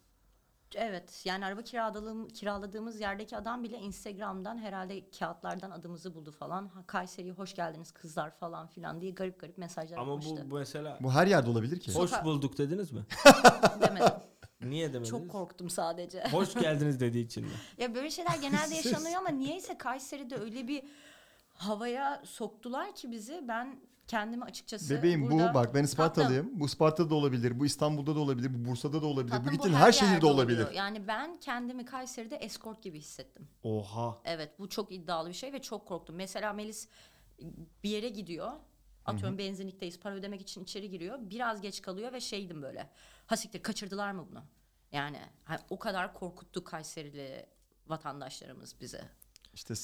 Evet yani araba kiraladığım, kiraladığımız yerdeki adam bile Instagram'dan herhalde kağıtlardan adımızı buldu falan. Ha, Kayseri'ye hoş geldiniz kızlar falan filan diye garip garip mesajlar Ama atmıştı. bu, bu mesela Bu her yerde olabilir ki. hoş bulduk dediniz mi? Demedim. Niye demediniz? Çok korktum sadece. Hoş geldiniz dediği için mi? ya böyle şeyler genelde yaşanıyor ama niyeyse Kayseri'de öyle bir havaya soktular ki bizi ben kendimi açıkçası Bebeğim burada... bu bak ben Ispartalıyım. Bu Isparta'da da olabilir. Bu İstanbul'da da olabilir. Bu Bursa'da da olabilir. Tatlım, bu gittiğin her, şehirde yerde olabilir. oluyor. Yani ben kendimi Kayseri'de eskort gibi hissettim. Oha. Evet bu çok iddialı bir şey ve çok korktum. Mesela Melis bir yere gidiyor. Atıyorum benzinlikteyiz para ödemek için içeri giriyor. Biraz geç kalıyor ve şeydim böyle. Ha siktir kaçırdılar mı bunu? Yani ha, o kadar korkuttu Kayserili vatandaşlarımız bizi. İşte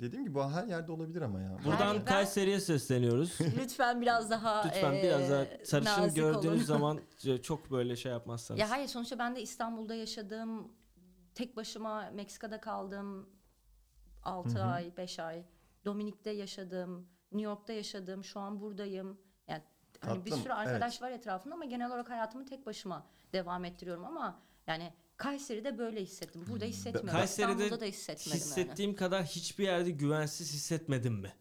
dediğim gibi bu her yerde olabilir ama ya. Buradan ben- Kayseri'ye sesleniyoruz. Lütfen biraz daha Lütfen eee, biraz daha sarışın gördüğünüz olun. zaman çok böyle şey yapmazsanız. Ya hayır sonuçta ben de İstanbul'da yaşadım. Tek başıma Meksika'da kaldım. 6 Hı hı. ay, 5 ay. Dominik'te yaşadım, New York'ta yaşadım, şu an buradayım. Yani hani bir Tatlım, sürü arkadaş evet. var etrafımda ama genel olarak hayatımı tek başıma devam ettiriyorum ama yani Kayseri'de böyle hissettim. Burada hissetmiyorum. Kayseri'de İstanbul'da da hissetmedim yani. Hissettiğim kadar hiçbir yerde güvensiz hissetmedim mi?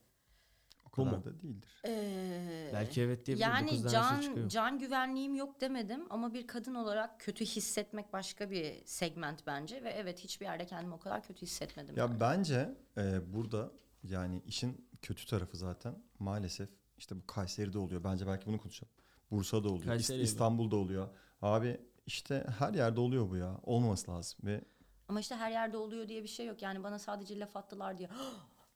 O Bu kadar mu? da değildir. Ee, Belki evet diyebilirim. Bu Yani her şey can can güvenliğim yok demedim ama bir kadın olarak kötü hissetmek başka bir segment bence ve evet hiçbir yerde kendimi o kadar kötü hissetmedim. yani. Ya bence e, burada yani işin kötü tarafı zaten maalesef işte bu Kayseri'de oluyor. Bence belki bunu konuşalım. Bursa'da oluyor. İst- Kayseri? İstanbul'da oluyor. Abi işte her yerde oluyor bu ya. Olmaması lazım ve Ama işte her yerde oluyor diye bir şey yok. Yani bana sadece laf attılar diye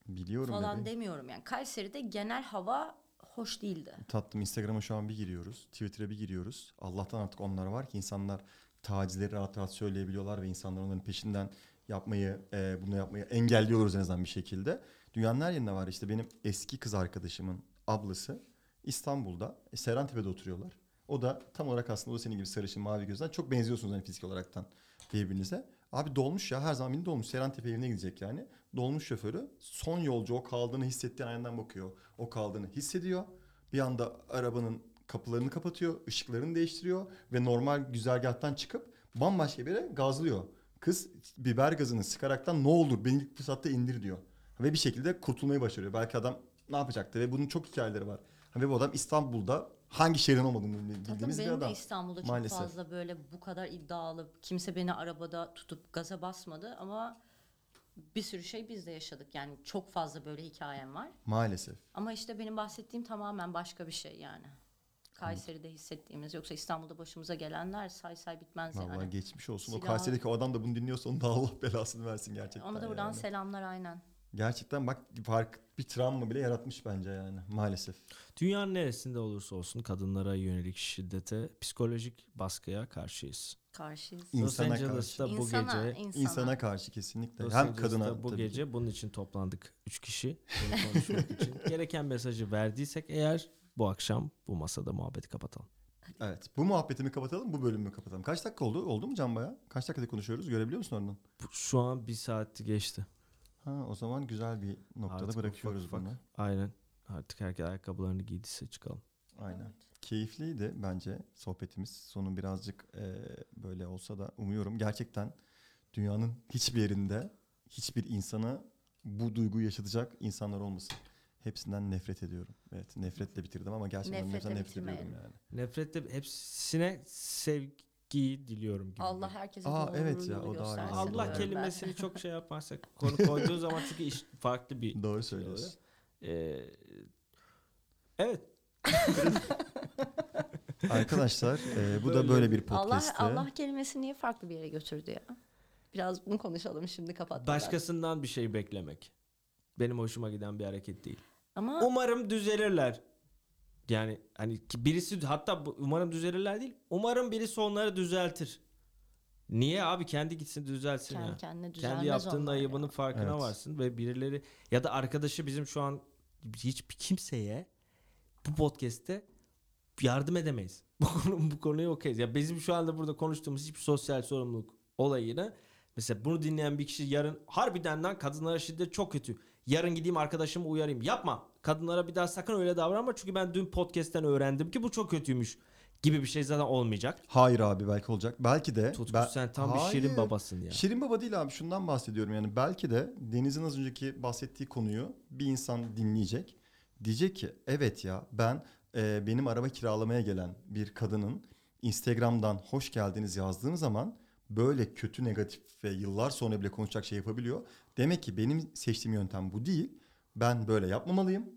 biliyorum falan bebeğim. demiyorum yani. Kayseri'de genel hava hoş değildi. Tatlım Instagram'a şu an bir giriyoruz. Twitter'a bir giriyoruz. Allah'tan artık onlar var ki insanlar tacizleri rahat rahat söyleyebiliyorlar ve insanlar onların peşinden yapmayı, e, bunu yapmayı engelliyoruz en azından bir şekilde. Dünyanın her yerinde var. İşte benim eski kız arkadaşımın ablası İstanbul'da, e, Serentepe'de oturuyorlar. O da tam olarak aslında o senin gibi sarışın mavi gözden çok benziyorsunuz hani fizik olaraktan birbirinize. Abi dolmuş ya her zaman beni dolmuş. Serentepe evine gidecek yani. Dolmuş şoförü son yolcu o kaldığını hissettiği ayağından bakıyor. O kaldığını hissediyor. Bir anda arabanın kapılarını kapatıyor, ışıklarını değiştiriyor ve normal güzergahtan çıkıp bambaşka bir yere gazlıyor. Kız biber gazını sıkaraktan ne olur beni ilk fırsatta indir diyor. Ve bir şekilde kurtulmayı başarıyor. Belki adam ne yapacaktı ve bunun çok hikayeleri var. Ve bu adam İstanbul'da hangi şehrin olmadığını bildiğimiz bir benim de adam. İstanbul'da çok Maalesef. fazla böyle bu kadar iddialı kimse beni arabada tutup gaza basmadı ama bir sürü şey biz de yaşadık. Yani çok fazla böyle hikayem var. Maalesef. Ama işte benim bahsettiğim tamamen başka bir şey yani. Kayseri'de hissettiğimiz yoksa İstanbul'da başımıza gelenler say say bitmez Vallahi yani. geçmiş olsun. O Silah- Kayseri'deki o adam da bunu dinliyorsa onun da Allah belasını versin gerçekten. Ona da buradan yani. selamlar aynen. Gerçekten bak fark bir travma bile yaratmış bence yani maalesef. Dünyanın neresinde olursa olsun kadınlara yönelik şiddete, psikolojik baskıya karşıyız. Karşıyız. İn- Los İnsana Angeles'ta bu İnsana, gece insana. İnsana karşı kesinlikle. Los Hem kadına bu tabii ki. gece bunun için toplandık. Üç kişi bunu konuşmak için. Gereken mesajı verdiysek eğer bu akşam bu masada muhabbeti kapatalım. Evet. Bu muhabbetimi kapatalım, bu bölümü kapatalım. Kaç dakika oldu? Oldu mu Can Baya? Kaç dakikada konuşuyoruz? Görebiliyor musun oradan? Şu an bir saati geçti. Ha, o zaman güzel bir noktada Artık bırakıyoruz ufak ufak. bunu. Aynen. Artık herkes ayakkabılarını giydiyse çıkalım. Aynen. Evet. Keyifliydi bence sohbetimiz. Sonu birazcık e, böyle olsa da umuyorum. Gerçekten dünyanın hiçbir yerinde hiçbir insana bu duyguyu yaşatacak insanlar olmasın. Hepsinden nefret ediyorum. Evet nefretle bitirdim ama gerçekten Nefretle nefret ediyorum yani. Nefretle hepsine sevgiyi diliyorum gibi. Allah herkese Aa, evet ya, o da göstersin aynı. Allah ben. kelimesini çok şey yapmazsak konu koyduğu zaman çünkü iş farklı bir Doğru şey söylüyorsun. Ee, evet. Arkadaşlar e, bu da Böyle. böyle bir Allah podcast'ti. Allah kelimesi niye farklı bir yere götürdü ya? Biraz bunu konuşalım şimdi kapatmadan. Başkasından bir şey beklemek. Benim hoşuma giden bir hareket değil. Ama Umarım düzelirler. Yani hani ki birisi hatta umarım düzelirler değil. Umarım birisi onları düzeltir. Niye abi kendi gitsin düzelsin kendi ya. kendine düzelmez Kendi yaptığın onlar ayıbının ya. farkına Evet. varsın ve birileri ya da arkadaşı bizim şu an hiçbir kimseye bu podcast'te yardım edemeyiz. Bu konu bu konuyu okeyiz. Ya bizim şu anda burada konuştuğumuz hiçbir sosyal sorumluluk olayını mesela bunu dinleyen bir kişi yarın harbiden lan kadınlara şiddet çok kötü. Yarın gideyim arkadaşımı uyarayım. Yapma. Kadınlara bir daha sakın öyle davranma çünkü ben dün podcast'ten öğrendim ki bu çok kötüymüş gibi bir şey zaten olmayacak. Hayır abi belki olacak. Belki de. Tutku ben- sen tam bir Hayır. şirin babasın ya. Şirin baba değil abi şundan bahsediyorum yani belki de Deniz'in az önceki bahsettiği konuyu bir insan dinleyecek. Diyecek ki evet ya ben e, benim araba kiralamaya gelen bir kadının Instagram'dan hoş geldiniz yazdığım zaman böyle kötü negatif ve yıllar sonra bile konuşacak şey yapabiliyor. Demek ki benim seçtiğim yöntem bu değil. Ben böyle yapmamalıyım.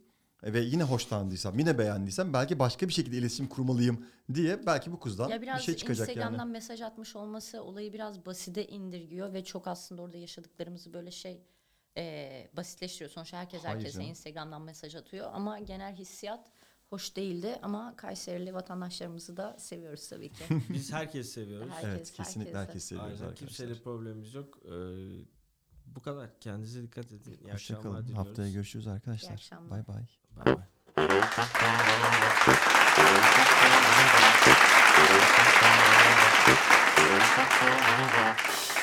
E, Ve yine hoşlandıysam, yine beğendiysem belki başka bir şekilde iletişim kurmalıyım diye belki bu kızdan Ya bir biraz şey çıkacak Instagram'dan yani. mesaj atmış olması olayı biraz basite indirgiyor ve çok aslında orada yaşadıklarımızı böyle şey e, basitleştiriyor. Sonuçta herkes Hayır herkese canım. Instagram'dan mesaj atıyor ama genel hissiyat hoş değildi ama Kayserili vatandaşlarımızı da seviyoruz tabii ki. Biz herkesi seviyoruz. Herkes, evet kesinlikle herkese. herkes seviyoruz Aynen arkadaşlar. kimseyle problemimiz yok. Ee, bu kadar. Kendinize dikkat edin. İyi Hoşçakalın. Akşamlar Haftaya görüşürüz arkadaşlar. İyi akşamlar. Bay bay. Bay bay.